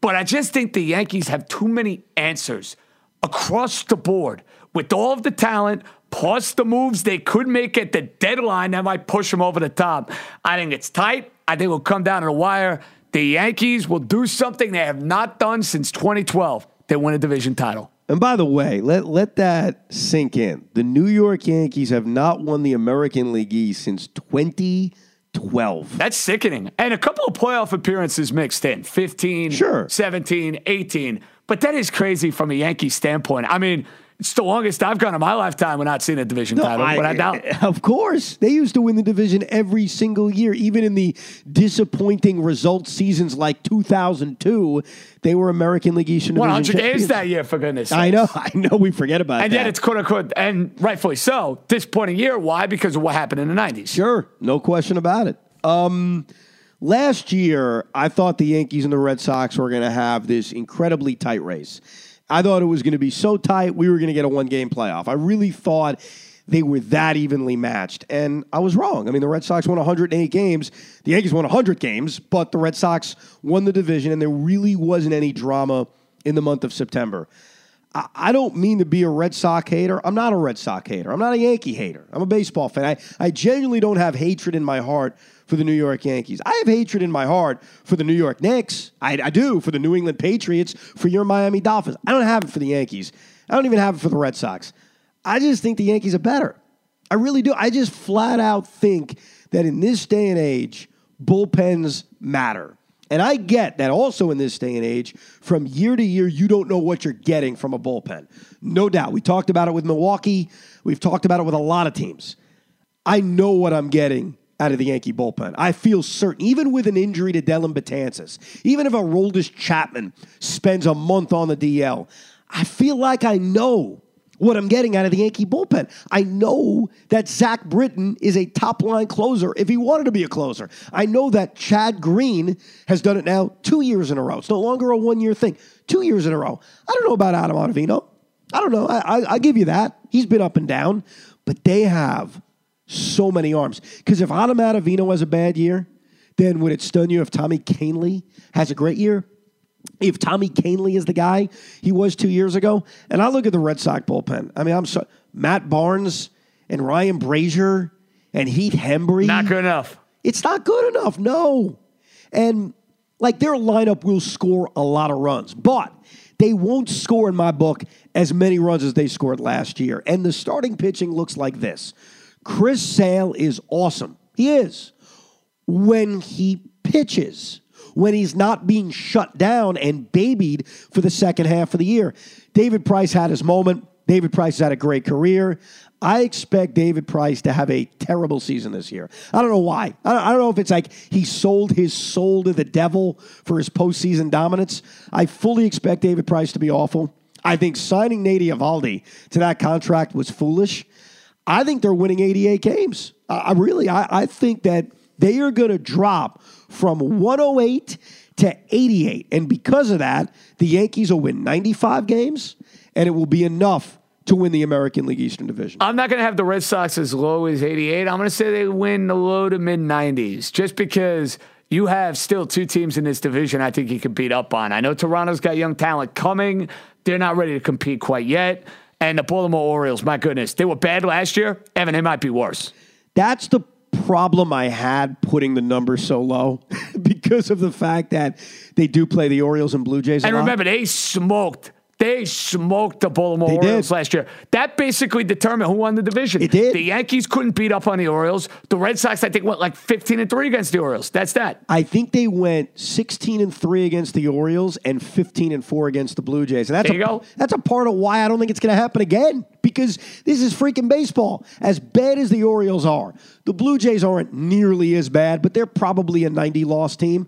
But I just think the Yankees have too many answers across the board with all of the talent, plus the moves they could make at the deadline that might push them over the top. I think it's tight. I think it'll come down to the wire. The Yankees will do something they have not done since 2012. They win a division title. And by the way, let let that sink in. The New York Yankees have not won the American League East since 2012. That's sickening. And a couple of playoff appearances mixed in 15, Sure. 17, 18. But that is crazy from a Yankee standpoint. I mean, It's the longest I've gone in my lifetime without seeing a division title, I- but I doubt. Of course. They used to win the division every single year, even in the disappointing result seasons like 2002. They were American League Eastern Division 100 games champions. that year, for goodness I know. I know. We forget about it. And that. yet it's quote unquote, and rightfully so, disappointing year. Why? Because of what happened in the 90s. Sure, no question about it. Um, last year, I thought the Yankees and the Red Sox were going to have this incredibly tight race. I thought it was going to be so tight, we were going to get a one game playoff. I really thought they were that evenly matched, and I was wrong. I mean, the Red Sox won 108 games, the Yankees won 100 games, but the Red Sox won the division, and there really wasn't any drama in the month of September. I- don't mean to be a Red Sox hater. I'm not a Red Sox hater. I'm not a Yankee hater. I'm a baseball fan. I, I genuinely don't have hatred in my heart for the New York Yankees. I have hatred in my heart for the New York Knicks. I, I do for the New England Patriots, for your Miami Dolphins. I don't have it for the Yankees. I don't even have it for the Red Sox. I just think the Yankees are better. I really do. I just flat out think that in this day and age, bullpens matter. And I get that also in this day and age, from year to year, you don't know what you're getting from a bullpen. No doubt. We talked about it with Milwaukee. We've talked about it with a lot of teams. I know what I'm getting out of the Yankee bullpen. I feel certain, even with an injury to Dellin Betances, even if Aroldis Chapman spends a month on the DL, I feel like I know what I'm getting out of the Yankee bullpen. I know that Zach Britton is a top line closer if he wanted to be a closer. I know that Chad Green has done it now two years in a row. It's no longer a one year thing, two years in a row. I don't know about Adam Ottavino. I don't know. I, I, I give you that. He's been up and down, but they have so many arms. Because if Adam Ottavino has a bad year, then would it stun you if Tommy Kahnle has a great year? If Tommy Kahnle is the guy he was two years ago, and I look at the Red Sox bullpen. I mean, I'm so Matt Barnes and Ryan Brasier and Heath Hembree. Not good enough. It's not good enough, no. And like their lineup will score a lot of runs, but they won't score in my book as many runs as they scored last year. And the starting pitching looks like this. Chris Sale is awesome. He is. When he pitches, when he's not being shut down and babied for the second half of the year. David Price had his moment. David Price has had a great career. I expect David Price to have a terrible season this year. I don't know why. I don't, know if it's like he sold his soul to the devil for his postseason dominance. I fully expect David Price to be awful. I think signing Nate Eovaldi to that contract was foolish. I think they're winning 88 games. I, I really, I, I think that they are going to drop from 108 to 88. And because of that, the Yankees will win 95 games, and it will be enough to win the American League Eastern Division. I'm not going to have the Red Sox as low as 88. I'm going to say they win the low to mid 90s just because you have still two teams in this division I think you can beat up on. I know Toronto's got young talent coming. They're not ready to compete quite yet. And the Baltimore Orioles, my goodness, they were bad last year. Evan, they might be worse. That's the problem I had putting the number so low because of the fact that they do play the Orioles and Blue Jays. a And lot. remember, they smoked. They smoked the Baltimore They Orioles did. last year. That basically determined who won the division. It did. The Yankees couldn't beat up on the Orioles. The Red Sox, I think, went like 15 and 3 against the Orioles. That's that. I think they went 16 and 3 against the Orioles and 15 and 4 against the Blue Jays. And that's There you a, go. that's a part of why I don't think it's going to happen again because this is freaking baseball. As bad as the Orioles are, the Blue Jays aren't nearly as bad, but they're probably a 90 loss team.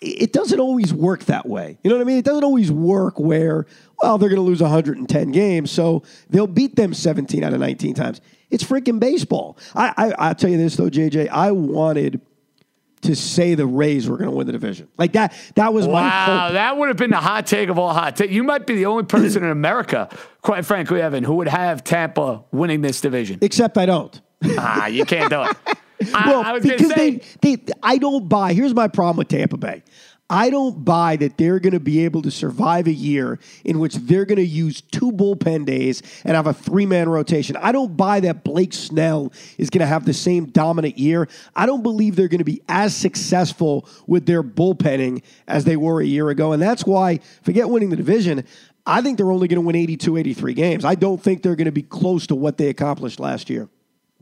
It doesn't always work that way. You know what I mean? It doesn't always work where, well, they're going to lose 110 games, so they'll beat them 17 out of 19 times. It's freaking baseball. I, I, I'll tell you this, though, JJ. I wanted to say the Rays were going to win the division. Like that. That was my Wow, hope. that would have been the hot take of all hot take. You might be the only person in America, quite frankly, Evan, who would have Tampa winning this division. Except I don't. ah, you can't do it. I, well, I because say, they, they, I don't buy. Here's my problem with Tampa Bay. I don't buy that they're going to be able to survive a year in which they're going to use two bullpen days and have a three man rotation. I don't buy that Blake Snell is going to have the same dominant year. I don't believe they're going to be as successful with their bullpenning as they were a year ago. And that's why, forget winning the division, I think they're only going to win 82, 83 games. I don't think they're going to be close to what they accomplished last year.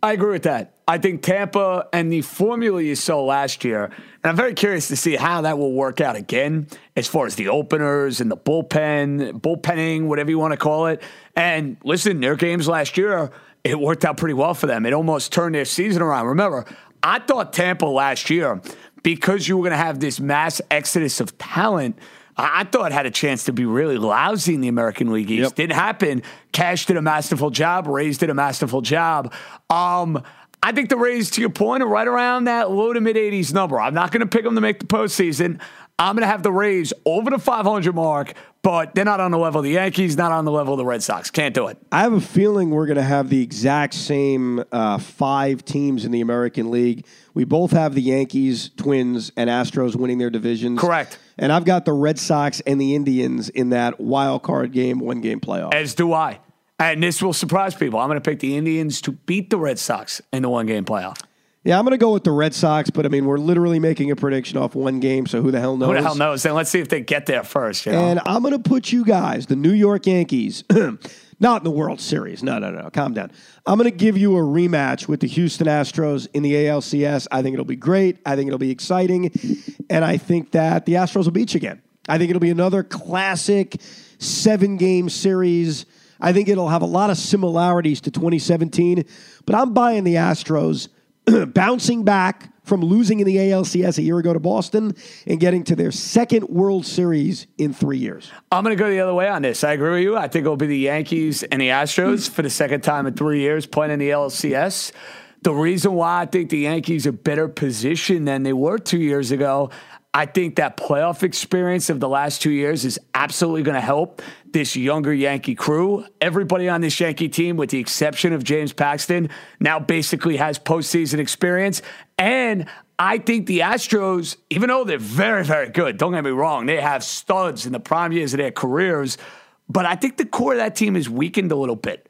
I agree with that. I think Tampa and the formula you saw last year, and I'm very curious to see how that will work out again as far as the openers and the bullpen, bullpenning, whatever you want to call it. And listen, their games last year, it worked out pretty well for them. It almost turned their season around. Remember, I thought Tampa last year, because you were going to have this mass exodus of talent – I thought had a chance to be really lousy in the American League East. Yep. Didn't happen. Cash did a masterful job. Rays did a masterful job. Um, I think the Rays, to your point, are right around that low to mid 80s number. I'm not going to pick them to make the postseason. I'm going to have the Rays over the 500 mark, but they're not on the level of the Yankees, not on the level of the Red Sox. Can't do it. I have a feeling we're going to have the exact same uh, five teams in the American League. We both have the Yankees, Twins, and Astros winning their divisions. Correct. And I've got the Red Sox and the Indians in that wild card game, one game playoff. As do I. And this will surprise people. I'm going to pick the Indians to beat the Red Sox in the one game playoff. Yeah, I'm going to go with the Red Sox, but I mean, we're literally making a prediction off one game, so who the hell knows? Who the hell knows? Then let's see if they get there first. You know? And I'm going to put you guys, the New York Yankees, not in the World Series. No, no, no. Calm down. I'm going to give you a rematch with the Houston Astros in the ALCS. I think it'll be great. I think it'll be exciting. And I think that the Astros will beat you again. I think it'll be another classic seven game series. I think it'll have a lot of similarities to 2017, but I'm buying the Astros bouncing back from losing in the ALCS a year ago to Boston and getting to their second World Series in three years. I'm going to go the other way on this. I agree with you. I think it'll be the Yankees and the Astros for the second time in three years playing in the ALCS. The reason why I think the Yankees are better positioned than they were two years ago, I think that playoff experience of the last two years is absolutely going to help this younger Yankee crew. Everybody on this Yankee team, with the exception of James Paxton, now basically has postseason experience. And I think the Astros, even though they're very, very good, don't get me wrong, they have studs in the prime years of their careers. But I think the core of that team is weakened a little bit.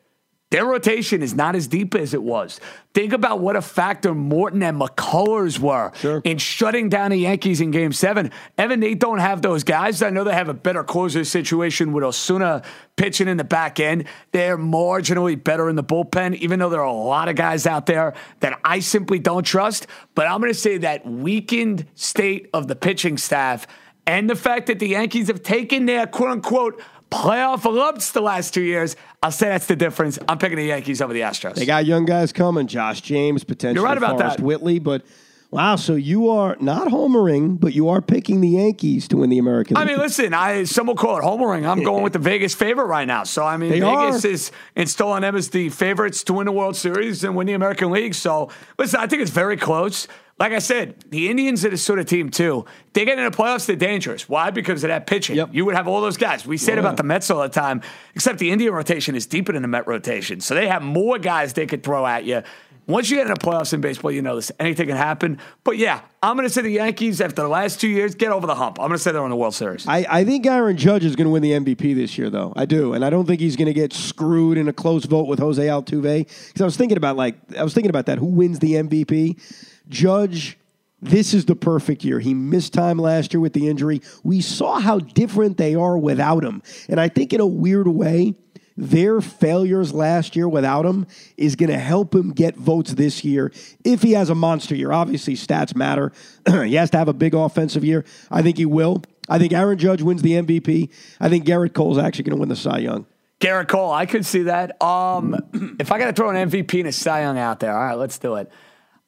Their rotation is not as deep as it was. Think about what a factor Morton and McCullers were sure. in shutting down the Yankees in game seven. Evan, they don't have those guys. I know they have a better closer situation with Osuna pitching in the back end. They're marginally better in the bullpen, even though there are a lot of guys out there that I simply don't trust. But I'm going to say that weakened state of the pitching staff and the fact that the Yankees have taken their quote unquote playoff lumps the last two years. I'll say that's the difference. I'm picking the Yankees over the Astros. They got young guys coming. Josh James, potentially You're right about Forrest that. Whitley, but Wow, so you are not homering, but you are picking the Yankees to win the American. I mean, listen, I some will call it homering. I'm going with the Vegas favorite right now. So I mean, they Vegas are. is installing them as the favorites to win the World Series and win the American League. So listen, I think it's very close. Like I said, the Indians are the sort of team too. They get into the playoffs, they're dangerous. Why? Because of that pitching. Yep. You would have all those guys. We said yeah. about the Mets all the time, except the Indian rotation is deeper than the Met rotation. So they have more guys they could throw at you. Once you get in the playoffs in baseball, you know this. Anything can happen. But yeah, I'm going to say the Yankees, after the last two years, get over the hump. I'm going to say they're on the World Series. I, I think Aaron Judge is going to win the MVP this year, though. I do. And I don't think he's going to get screwed in a close vote with Jose Altuve. Because I was thinking about, like, I was thinking about that. Who wins the MVP? Judge this is the perfect year. He missed time last year with the injury. We saw how different they are without him. And I think, in a weird way, their failures last year without him is going to help him get votes this year if he has a monster year. Obviously, stats matter. he has to have a big offensive year. I think he will. I think Aaron Judge wins the MVP. I think Gerrit Cole's actually going to win the Cy Young. Gerrit Cole, I could see that. Um, if I got to throw an MVP and a Cy Young out there, all right, let's do it.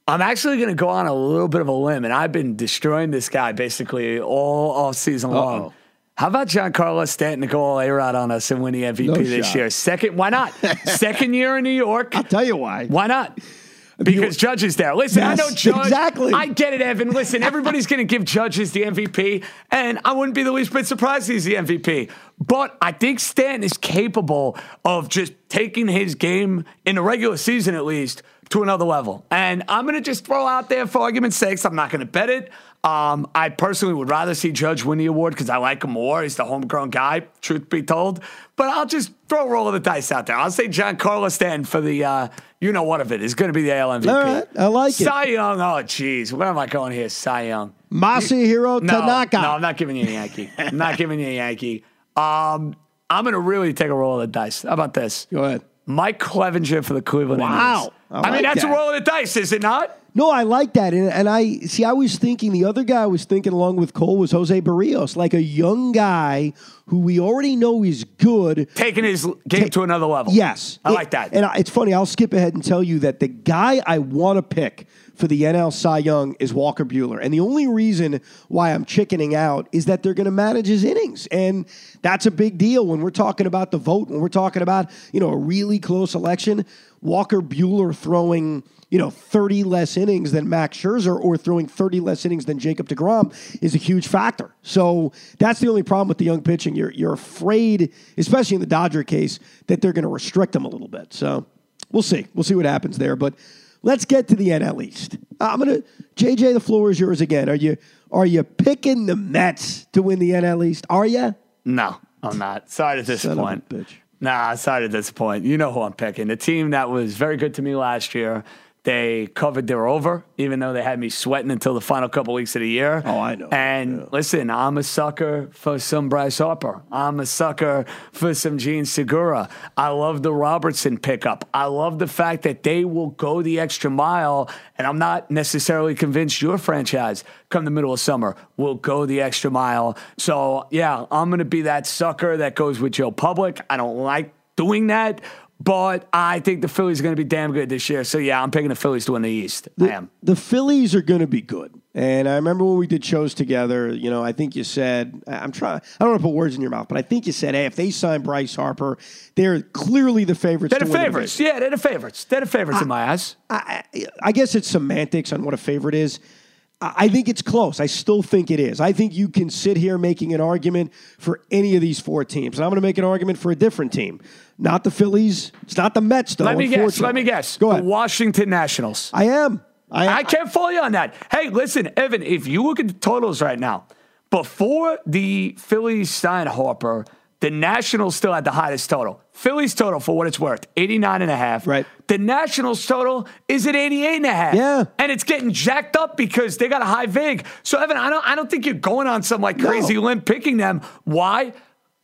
I'm actually going to go on a little bit of a limb, and I've been destroying this guy basically all off season Uh-oh. long. How about Giancarlo Stanton to go all A-Rod on us and win the MVP no this shot. year? Second, why not? Second year in New York. I'll tell you why. Why not? Because Judge is there. Listen, yes, I know Judge. Exactly. I get it, Evan. Listen, everybody's going to give Judges the MVP, and I wouldn't be the least bit surprised he's the MVP. But I think Stanton is capable of just taking his game in the regular season, at least, to another level. And I'm going to just throw out there, for argument's sake, I'm not going to bet it. Um, I personally would rather see Judge win the award because I like him more. He's the homegrown guy, truth be told. But I'll just throw a roll of the dice out there. I'll say John Giancarlo Stanton for the, uh, you know what of it, is going to be the AL MVP. All right, I like Cy it. Cy Young, oh, jeez. Where am I going here? Cy Young. Masahiro no, Tanaka. No, I'm not giving you a Yankee. I'm not giving you a Yankee. Um, I'm going to really take a roll of the dice. How about this? Go ahead. Mike Clevinger for the Cleveland wow. Indians. I, like mean, that's that. a roll of the dice, is it not? No, I like that, and, and I see. I was thinking the other guy I was thinking along with Cole was Jose Berrios, like a young guy who we already know is good. Taking his game to another level. Yes, I It- like that. And I, it's funny. I'll skip ahead and tell you that the guy I want to pick for the NL Cy Young is Walker Buehler, and the only reason why I'm chickening out is that they're going to manage his innings, and that's a big deal when we're talking about the vote. When we're talking about you know a really close election, Walker Buehler throwing you know 30 less innings than Max Scherzer or throwing 30 less innings than Jacob DeGrom is a huge factor. So that's the only problem with the young pitching. You're you're afraid, especially in the Dodger case, that they're going to restrict them a little bit. So we'll see. We'll see what happens there. But let's get to the NL East. I'm gonna JJ. The floor is yours again. Are you are you picking the Mets to win the NL East? Are you? No, I'm not. Sorry to Son disappoint. bitch. Nah, sorry to disappoint. You know who I'm picking. The team that was very good to me last year. They covered their over, even though they had me sweating until the final couple weeks of the year. Oh, I know. And listen, I'm a sucker for some Bryce Harper. I'm a sucker for some Jean Segura. I love the Robertson pickup. I love the fact that they will go the extra mile. And I'm not necessarily convinced your franchise, come the middle of summer, will go the extra mile. So, yeah, I'm going to be that sucker that goes with Joe Public. I don't like doing that. But I think the Phillies are going to be damn good this year. So, yeah, I'm picking the Phillies to win the East. I am. The Phillies are going to be good. And I remember when we did shows together, you know, I think you said, I'm trying, I don't want to put words in your mouth, but I think you said, hey, if they sign Bryce Harper, they're clearly the favorites. They're the favorites. division. Yeah, they're the favorites. They're the favorites in my eyes. I, I I guess it's semantics on what a favorite is. I I think it's close. I still think it is. I think you can sit here making an argument for any of these four teams. And I'm going to make an argument for a different team. Not the Phillies. It's not the Mets, though. Let me guess. Let me guess. Go ahead. The. Washington Nationals. I am. I, I can't follow you on that. Hey, listen, Evan, if you look at the totals right now, before the Phillies signed Harper, the Nationals still had the highest total. Phillies total, for what it's worth, 89 and a half. Right. The Nationals total is at 88 and a half. Yeah. And it's getting jacked up because they got a high VIG. So, Evan, I don't, I don't think you're going on some like No. crazy limb picking them. Why?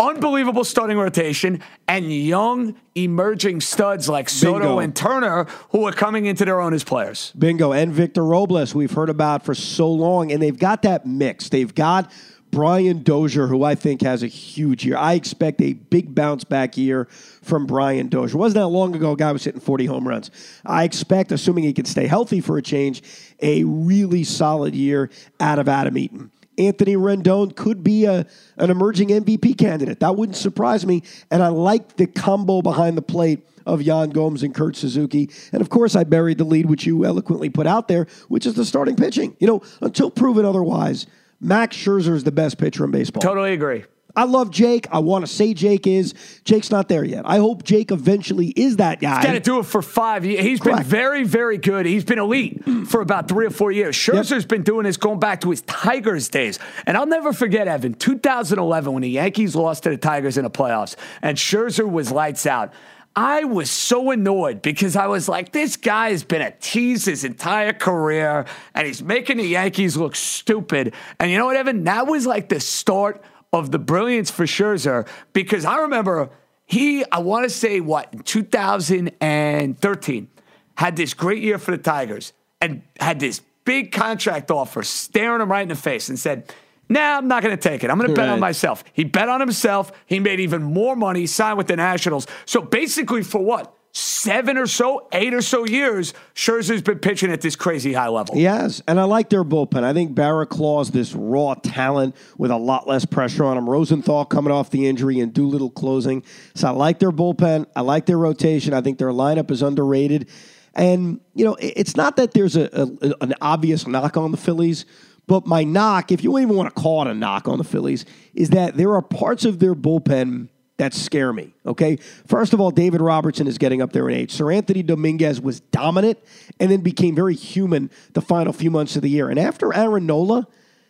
Unbelievable starting rotation and young emerging studs like Soto Bingo. and Turner who are coming into their own as players. Bingo. And Victor Robles, we've heard about for so long. And they've got that mix. They've got Brian Dozier, who I think has a huge year. I expect a big bounce back year from Brian Dozier. Wasn't that long ago a guy was hitting 40 home runs. I expect, assuming he can stay healthy for a change, a really solid year out of Adam Eaton. Anthony Rendon could be a, an emerging MVP candidate. That wouldn't surprise me. And I like the combo behind the plate of Yan Gomes and Kurt Suzuki. And of course, I buried the lead, which you eloquently put out there, which is the starting pitching. You know, until proven otherwise, Max Scherzer is the best pitcher in baseball. Totally agree. I love Jake. I want to say Jake is. Jake's not there yet. I hope Jake eventually is that guy. Got to do it for five years. He's been very, very good. He's been elite for about three or four years. Scherzer's been doing this going back to his Tigers days. And I'll never forget, Evan, 2011 when the Yankees lost to the Tigers in the playoffs and Scherzer was lights out. I was so annoyed because I was like, this guy has been a tease his entire career and he's making the Yankees look stupid. And you know what, Evan? That was like the start of the brilliance for Scherzer because I remember he, I want to say, what, in 2013, had this great year for the Tigers and had this big contract offer staring him right in the face and said, Nah, I'm not going to take it. I'm going to bet on myself. He bet on himself. He made even more money. Signed with the Nationals. So basically, for what? Seven or so, eight or so years, Scherzer's been pitching at this crazy high level. Has, and I like their bullpen. I think Barraclough's this raw talent with a lot less pressure on him. Rosenthal coming off the injury and Doolittle closing. So I like their bullpen. I like their rotation. I think their lineup is underrated. And you know, it's not that there's a, a an obvious knock on the Phillies, but my knock, if you even want to call it a knock on the Phillies, is that there are parts of their bullpen that scare me. Okay. First of all, David Robertson is getting up there in age. Seranthony Dominguez was dominant and then became very human the final few months of the year. And after Aaron Nola,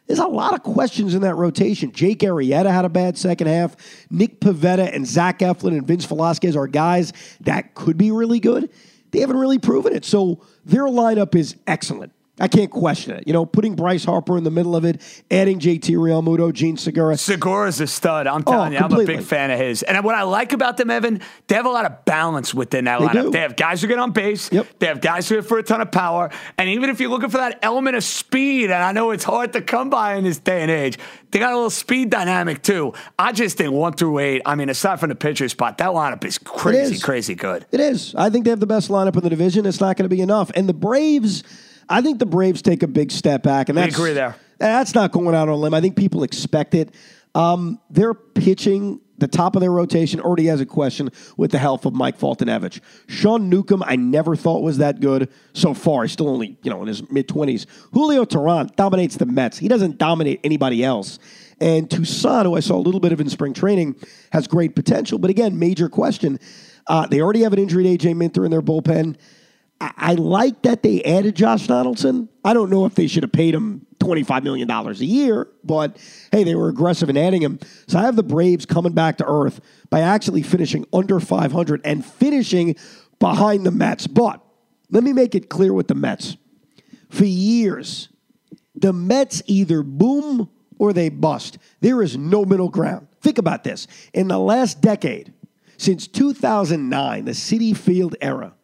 there's a lot of questions in that rotation. Jake Arrieta had a bad second half. Nick Pivetta and Zach Eflin and Vince Velasquez are guys that could be really good. They haven't really proven it. So their lineup is excellent. I can't question it. You know, putting Bryce Harper in the middle of it, adding JT Realmuto, Jean Segura. Segura's a stud. I'm oh, telling Oh, you, I'm a big fan of his. And what I like about them, Evan, they have a lot of balance within that They lineup. do. They have guys who get on base. Yep. They have guys who hit for a ton of power. And even if you're looking for that element of speed, and I know it's hard to come by in this day and age, they got a little speed dynamic too. I just think one through eight, I mean, aside from the pitcher spot, that lineup is crazy, is. crazy good. It is. I think they have the best lineup in the division. It's not going to be enough. And the Braves, I think the Braves take a big step back. And We that's, agree there. That's not going out on a limb. I think people expect it. Um, they're pitching. The top of their rotation already has a question with the health of Mike Foltynewicz. Sean Newcomb, I never thought was that good so far. He's still only, you know, in his mid 20s. Julio Teheran dominates the Mets. He doesn't dominate anybody else. And Toussaint, who I saw a little bit of in spring training, has great potential. But again, major question. Uh, they already have an injured AJ Minter in their bullpen. I, like that they added Josh Donaldson. I don't know if they should have paid him $25 million a year, but hey, they were aggressive in adding him. So I have the Braves coming back to earth by actually finishing under 500 and finishing behind the Mets. But let me make it clear with the Mets. For years, the Mets either boom or they bust. There is no middle ground. Think about this. In the last decade, since 2009, the Citi Field era,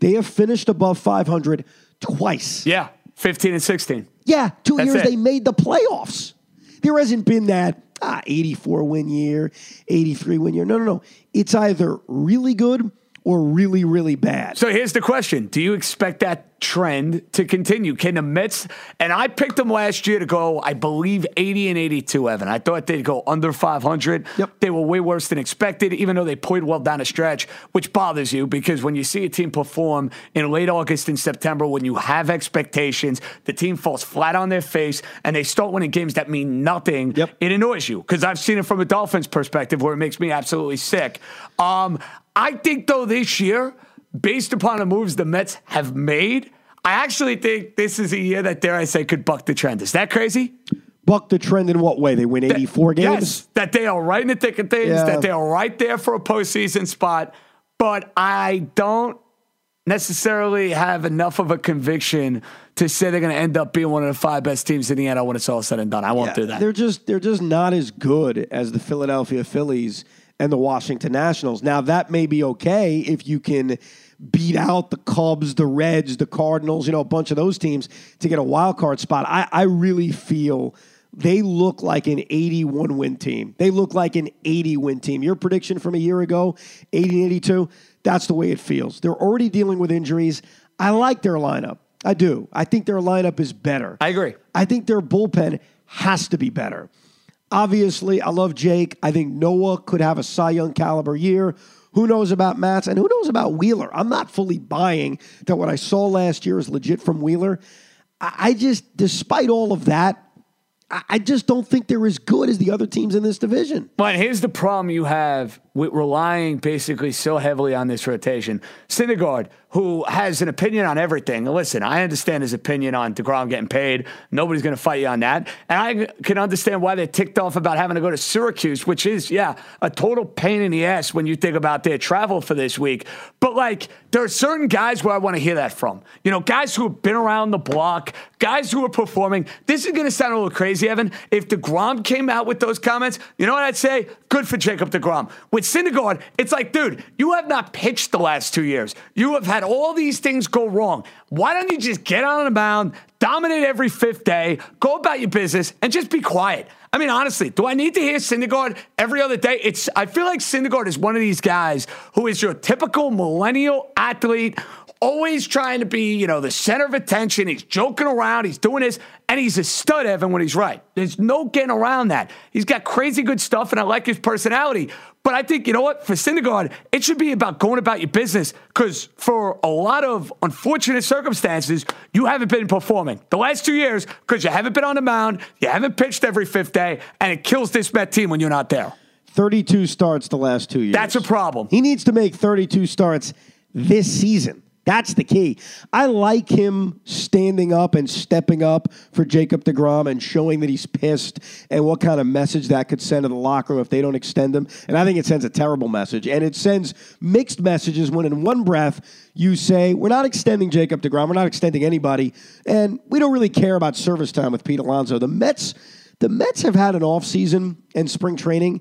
they have finished above 500 twice. Yeah, 15 and 16. Yeah, two That's years it. they made the playoffs. There hasn't been that ah, 84 win year, 83 win year. No, no, no. It's either really good or really, really bad. So here's the question Do you expect that trend to continue? Can the Mets, and I picked them last year to go, I believe, 80 and 82, Evan. I thought they'd go under 500. Yep. They were way worse than expected, even though they played well down a stretch, which bothers you because when you see a team perform in late August and September, when you have expectations, the team falls flat on their face and they start winning games that mean nothing. Yep. It annoys you because I've seen it from a Dolphins perspective where it makes me absolutely sick. Um, I think, though, this year, based upon the moves the Mets have made, I actually think this is a year that, dare I say, could buck the trend. Is that crazy? Buck the trend in what way? They win 84 games? Yes, that they are right in the thick of things, Yeah. that they are right there for a postseason spot. But I don't necessarily have enough of a conviction to say they're going to end up being one of the five best teams in the NL when it's all said and done. I won't Yeah, do that. They're just they're just not as good as the Philadelphia Phillies and the Washington Nationals. Now that may be okay if you can beat out the Cubs, the Reds, the Cardinals, you know, a bunch of those teams to get a wild card spot. I, I really feel they look like an 81 win team. They look like an 80 win team. Your prediction from a year ago, 80 and 82, that's the way it feels. They're already dealing with injuries. I like their lineup. I do. I think their lineup is better. I agree. I think their bullpen has to be better. Obviously, I love Jake. I think Noah could have a Cy Young caliber year. Who knows about Matz and who knows about Wheeler? I'm not fully buying that what I saw last year is legit from Wheeler. I just, despite all of that, I just don't think they're as good as the other teams in this division. But here's the problem you have relying basically so heavily on this rotation. Syndergaard, who has an opinion on everything. Listen, I understand his opinion on DeGrom getting paid. Nobody's going to fight you on that. And I can understand why they're ticked off about having to go to Syracuse, which is, yeah, a total pain in the ass when you think about their travel for this week. But like, there are certain guys where I want to hear that from. You know, guys who have been around the block, guys who are performing. This is going to sound a little crazy, Evan. If DeGrom came out with those comments, you know what I'd say? Good for Jacob DeGrom. With Syndergaard, it's like, dude, you have not pitched the last two years. You have had all these things go wrong. Why don't you just get on the mound, dominate every fifth day, go about your business, and just be quiet? I mean, honestly, do I need to hear Syndergaard every other day? It's I feel like Syndergaard is one of these guys who is your typical millennial athlete, always trying to be, you know, the center of attention. He's joking around, he's doing this, and he's a stud, Evan, when he's right. There's no getting around that. He's got crazy good stuff, and I like his personality. But I think, you know what, for Syndergaard, it should be about going about your business because for a lot of unfortunate circumstances, you haven't been performing the last two years because you haven't been on the mound, you haven't pitched every fifth day, and it kills this Met team when you're not there. 32 starts the last two years. That's a problem. He needs to make 32 starts this season. That's the key. I like him standing up and stepping up for Jacob DeGrom and showing that he's pissed and what kind of message that could send to the locker room if they don't extend him. And I think it sends a terrible message. And it sends mixed messages when, in one breath, you say, We're not extending Jacob DeGrom, we're not extending anybody, and we don't really care about service time with Pete Alonso. The Mets, the Mets have had an offseason and spring training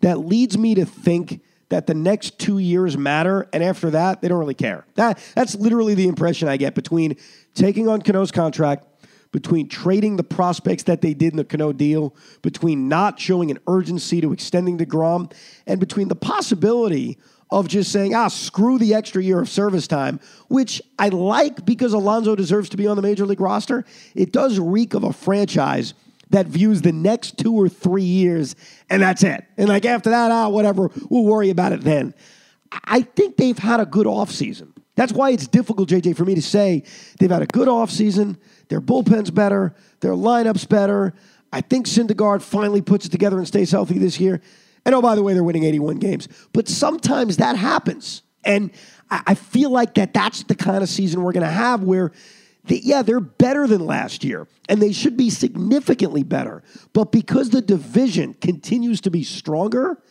that leads me to think that the next two years matter, and after that, they don't really care. That that's literally the impression I get between taking on Cano's contract, between trading the prospects that they did in the Cano deal, between not showing an urgency to extending DeGrom, and between the possibility of just saying, ah, screw the extra year of service time, which I like because Alonso deserves to be on the major league roster. It does reek of a franchise that views the next two or three years, and that's it. And like after that, ah, whatever, we'll worry about it then. I think they've had a good offseason. That's why it's difficult, JJ, for me to say they've had a good offseason. Their bullpen's better, their lineup's better. I think Syndergaard finally puts it together and stays healthy this year. And oh, by the way, they're winning 81 games. But sometimes that happens. And I feel like that that's the kind of season we're going to have where they, yeah, they're better than last year, and they should be significantly better. But because the division continues to be stronger,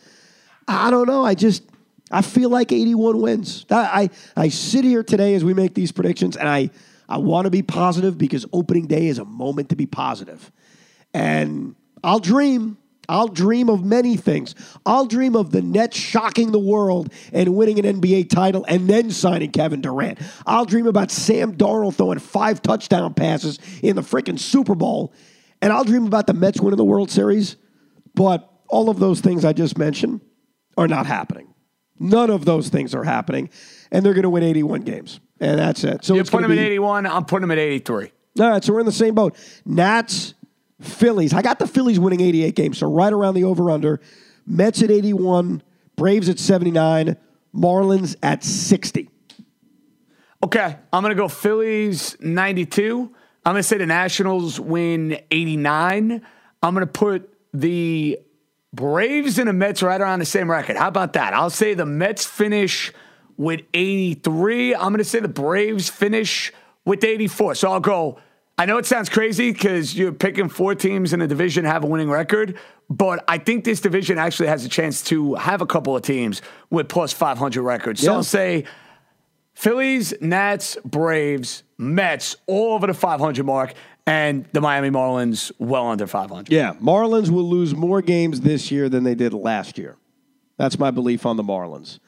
I don't know. I just I feel like 81 wins. I I, I sit here today as we make these predictions, and I I want to be positive because opening day is a moment to be positive, and I'll dream. I'll dream of many things. I'll dream of the Nets shocking the world and winning an NBA title and then signing Kevin Durant. I'll dream about Sam Darnold throwing five touchdown passes in the freaking Super Bowl. And I'll dream about the Mets winning the World Series. But all of those things I just mentioned are not happening. None of those things are happening. And they're going to win 81 games. And that's it. So you put them be, at 81. I'm putting them at 83. All right. So we're in the same boat. Nats Phillies. I got the Phillies winning 88 games, so right around the over under. Mets at 81, Braves at 79, Marlins at 60. Okay, I'm going to go Phillies 92. I'm going to say the Nationals win 89. I'm going to put the Braves and the Mets right around the same record. How about that? I'll say the Mets finish with 83. I'm going to say the Braves finish with 84. So I'll go I know it sounds crazy because you're picking four teams in a division have a winning record, but I think this division actually has a chance to have a couple of teams with plus 500 records. So yeah. I'll say Phillies, Nats, Braves, Mets, all over the 500 mark, and the Miami Marlins well under 500. Yeah, Marlins will lose more games this year than they did last year. That's my belief on the Marlins.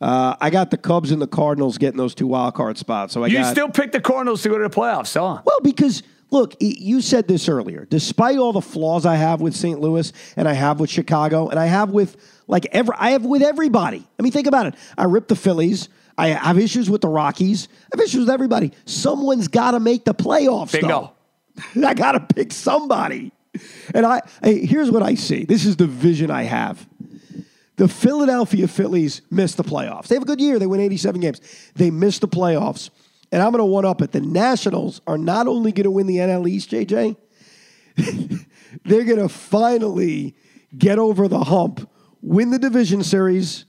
Uh, I got the Cubs and the Cardinals getting those two wild card spots. So I you got, still pick the Cardinals to go to the playoffs, huh? Well, because look, you said this earlier. Despite all the flaws I have with St. Louis and I have with Chicago and I have with like every, I have with everybody. I mean, think about it. I ripped the Phillies. I have issues with the Rockies. I have issues with everybody. Someone's got to make the playoffs. Bingo. I got to pick somebody. And I, hey, here's what I see. This is the vision I have. The Philadelphia Phillies missed the playoffs. They have a good year. They win 87 games. They missed the playoffs. And I'm going to one up it. The Nationals are not only going to win the NL East, JJ, they're going to finally get over the hump, win the division series,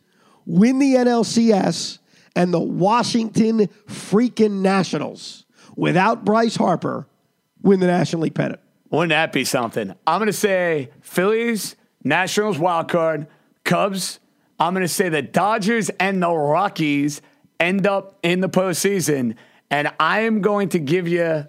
win the NLCS, and the Washington freaking Nationals without Bryce Harper win the National League pennant. Wouldn't that be something? I'm going to say Phillies, Nationals wild card, Cubs, I'm going to say the Dodgers and the Rockies end up in the postseason. And I am going to give you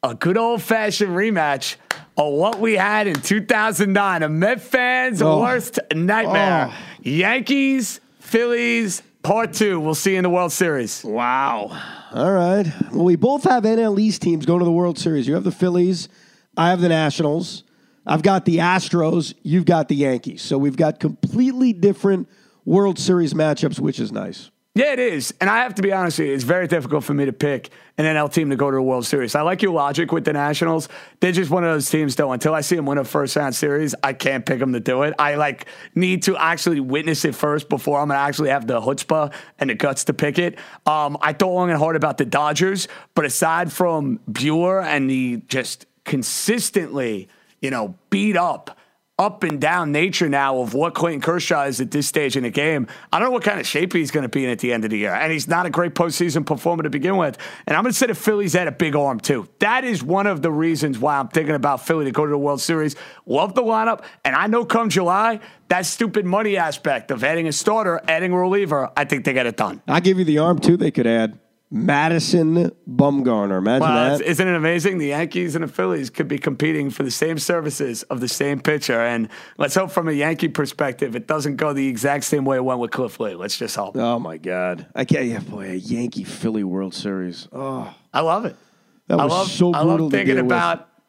a good old fashioned rematch of what we had in 2009. A Met fans' oh. worst nightmare. Oh. Yankees, Phillies, part two. We'll see you in the World Series. Wow. All right. Well, we both have NL East teams going to the World Series. You have the Phillies, I have the Nationals. I've got the Astros, you've got the Yankees. So we've got completely different World Series matchups, which is nice. Yeah, it is. And I have to be honest with you, it's very difficult for me to pick an NL team to go to a World Series. I like your logic with the Nationals. They're just one of those teams, though. Until I see them win a first round series, I can't pick them to do it. I like need to actually witness it first before I'm gonna actually have the chutzpah and the guts to pick it. Um, I thought long and hard about the Dodgers, but aside from Buehler and the just consistently you know, beat up up and down nature now of what Clayton Kershaw is at this stage in the game. I don't know what kind of shape he's going to be in at the end of the year. And he's not a great postseason performer to begin with. And I'm going to say the Phillies had a big arm, too. That is one of the reasons why I'm thinking about Philly to go to the World Series. Love the lineup. And I know come July, that stupid money aspect of adding a starter, adding a reliever, I think they get it done. I'll give you the arm, too, they could add. Madison Bumgarner. Imagine Well, that. isn't it amazing? The Yankees and the Phillies could be competing for the same services of the same pitcher. And let's hope from a Yankee perspective, it doesn't go the exact same way it went with Cliff Lee. Let's just hope. Oh my God! I can't. Yeah, boy, a Yankee Philly World Series. Oh, I love it. that I was love, so I brutal love to thinking deal with.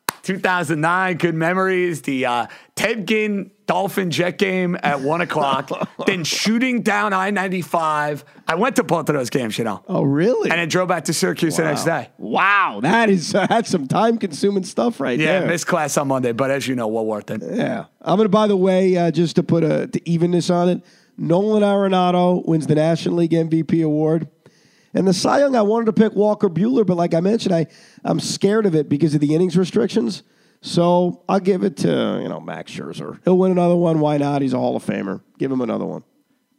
About 2009, good memories. The uh, Ted Ginn Dolphin Jet game at one o'clock, then shooting down I 95. I went to both of those games, you know, Oh, really? and then drove back to Syracuse the next day. Wow, that is that's some time consuming stuff right there. Yeah, there. missed class on Monday, but as you know, well worth it. Yeah. I'm going to, by the way, uh, just to put a to evenness on it, Nolan Arenado wins the National League MVP award. And the Cy Young, I wanted to pick Walker Buehler, but like I mentioned, I, I'm scared of it because of the innings restrictions. So I'll give it to, you know, Max Scherzer. He'll win another one. Why not? He's a Hall of Famer. Give him another one.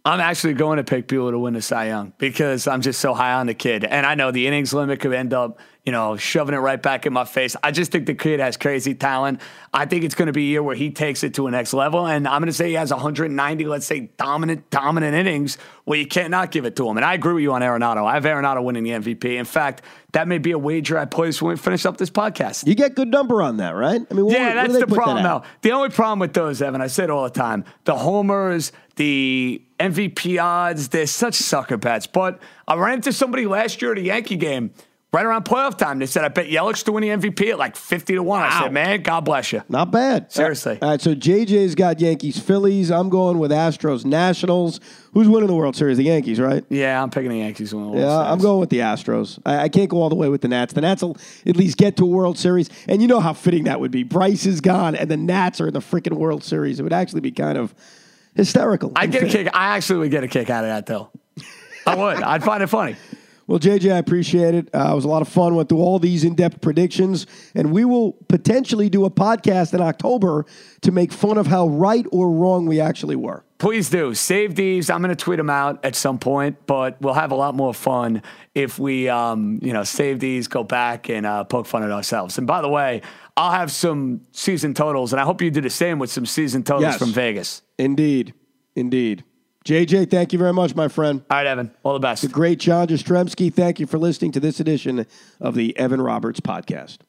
I'm actually going to pick Buehler to win the Cy Young because I'm just so high on the kid. And I know the innings limit could end up, you know, shoving it right back in my face. I just think the kid has crazy talent. I think it's going to be a year where he takes it to a next level. And I'm going to say he has 190, let's say, dominant, dominant innings where you can't not give it to him. And I agree with you on Arenado. I have Arenado winning the MVP. In fact, that may be a wager I place when we finish up this podcast. You get good number on that, right? I mean, what, Yeah, where that's the that problem, at? The only problem with those, Evan, I say it all the time the homers, the MVP odds, they're such sucker bets. But I ran into somebody last year at a Yankee game. Right around playoff time, they said, I bet Yelich to win the MVP at like 50 to 1. I said, man, God bless you. Not bad. Seriously. All right, so JJ's got Yankees, Phillies. I'm going with Astros, Nationals. Who's winning the World Series? The Yankees, right? Yeah, I'm picking the Yankees. the World Yeah, I'm going with the Astros. I, I can't go all the way with the Nats. The Nats will at least get to a World Series, and you know how fitting that would be. Bryce is gone, and the Nats are in the freaking World Series. It would actually be kind of hysterical. I get a kick. I actually would get a kick out of that, though. I would. I'd find it funny. Well, JJ, I appreciate it. Uh, it was a lot of fun. Went through all these in-depth predictions, and we will potentially do a podcast in October to make fun of how right or wrong we actually were. Please do save these. I'm going to tweet them out at some point, but we'll have a lot more fun if we, um, you know, save these, go back and uh, poke fun at ourselves. And by the way, I'll have some season totals, and I hope you do the same with some season totals Yes. from Vegas. Indeed, indeed. JJ, thank you very much, my friend. All right, Evan. All the best. Great Jon Jastremski. Thank you for listening to this edition of the Evan Roberts Podcast.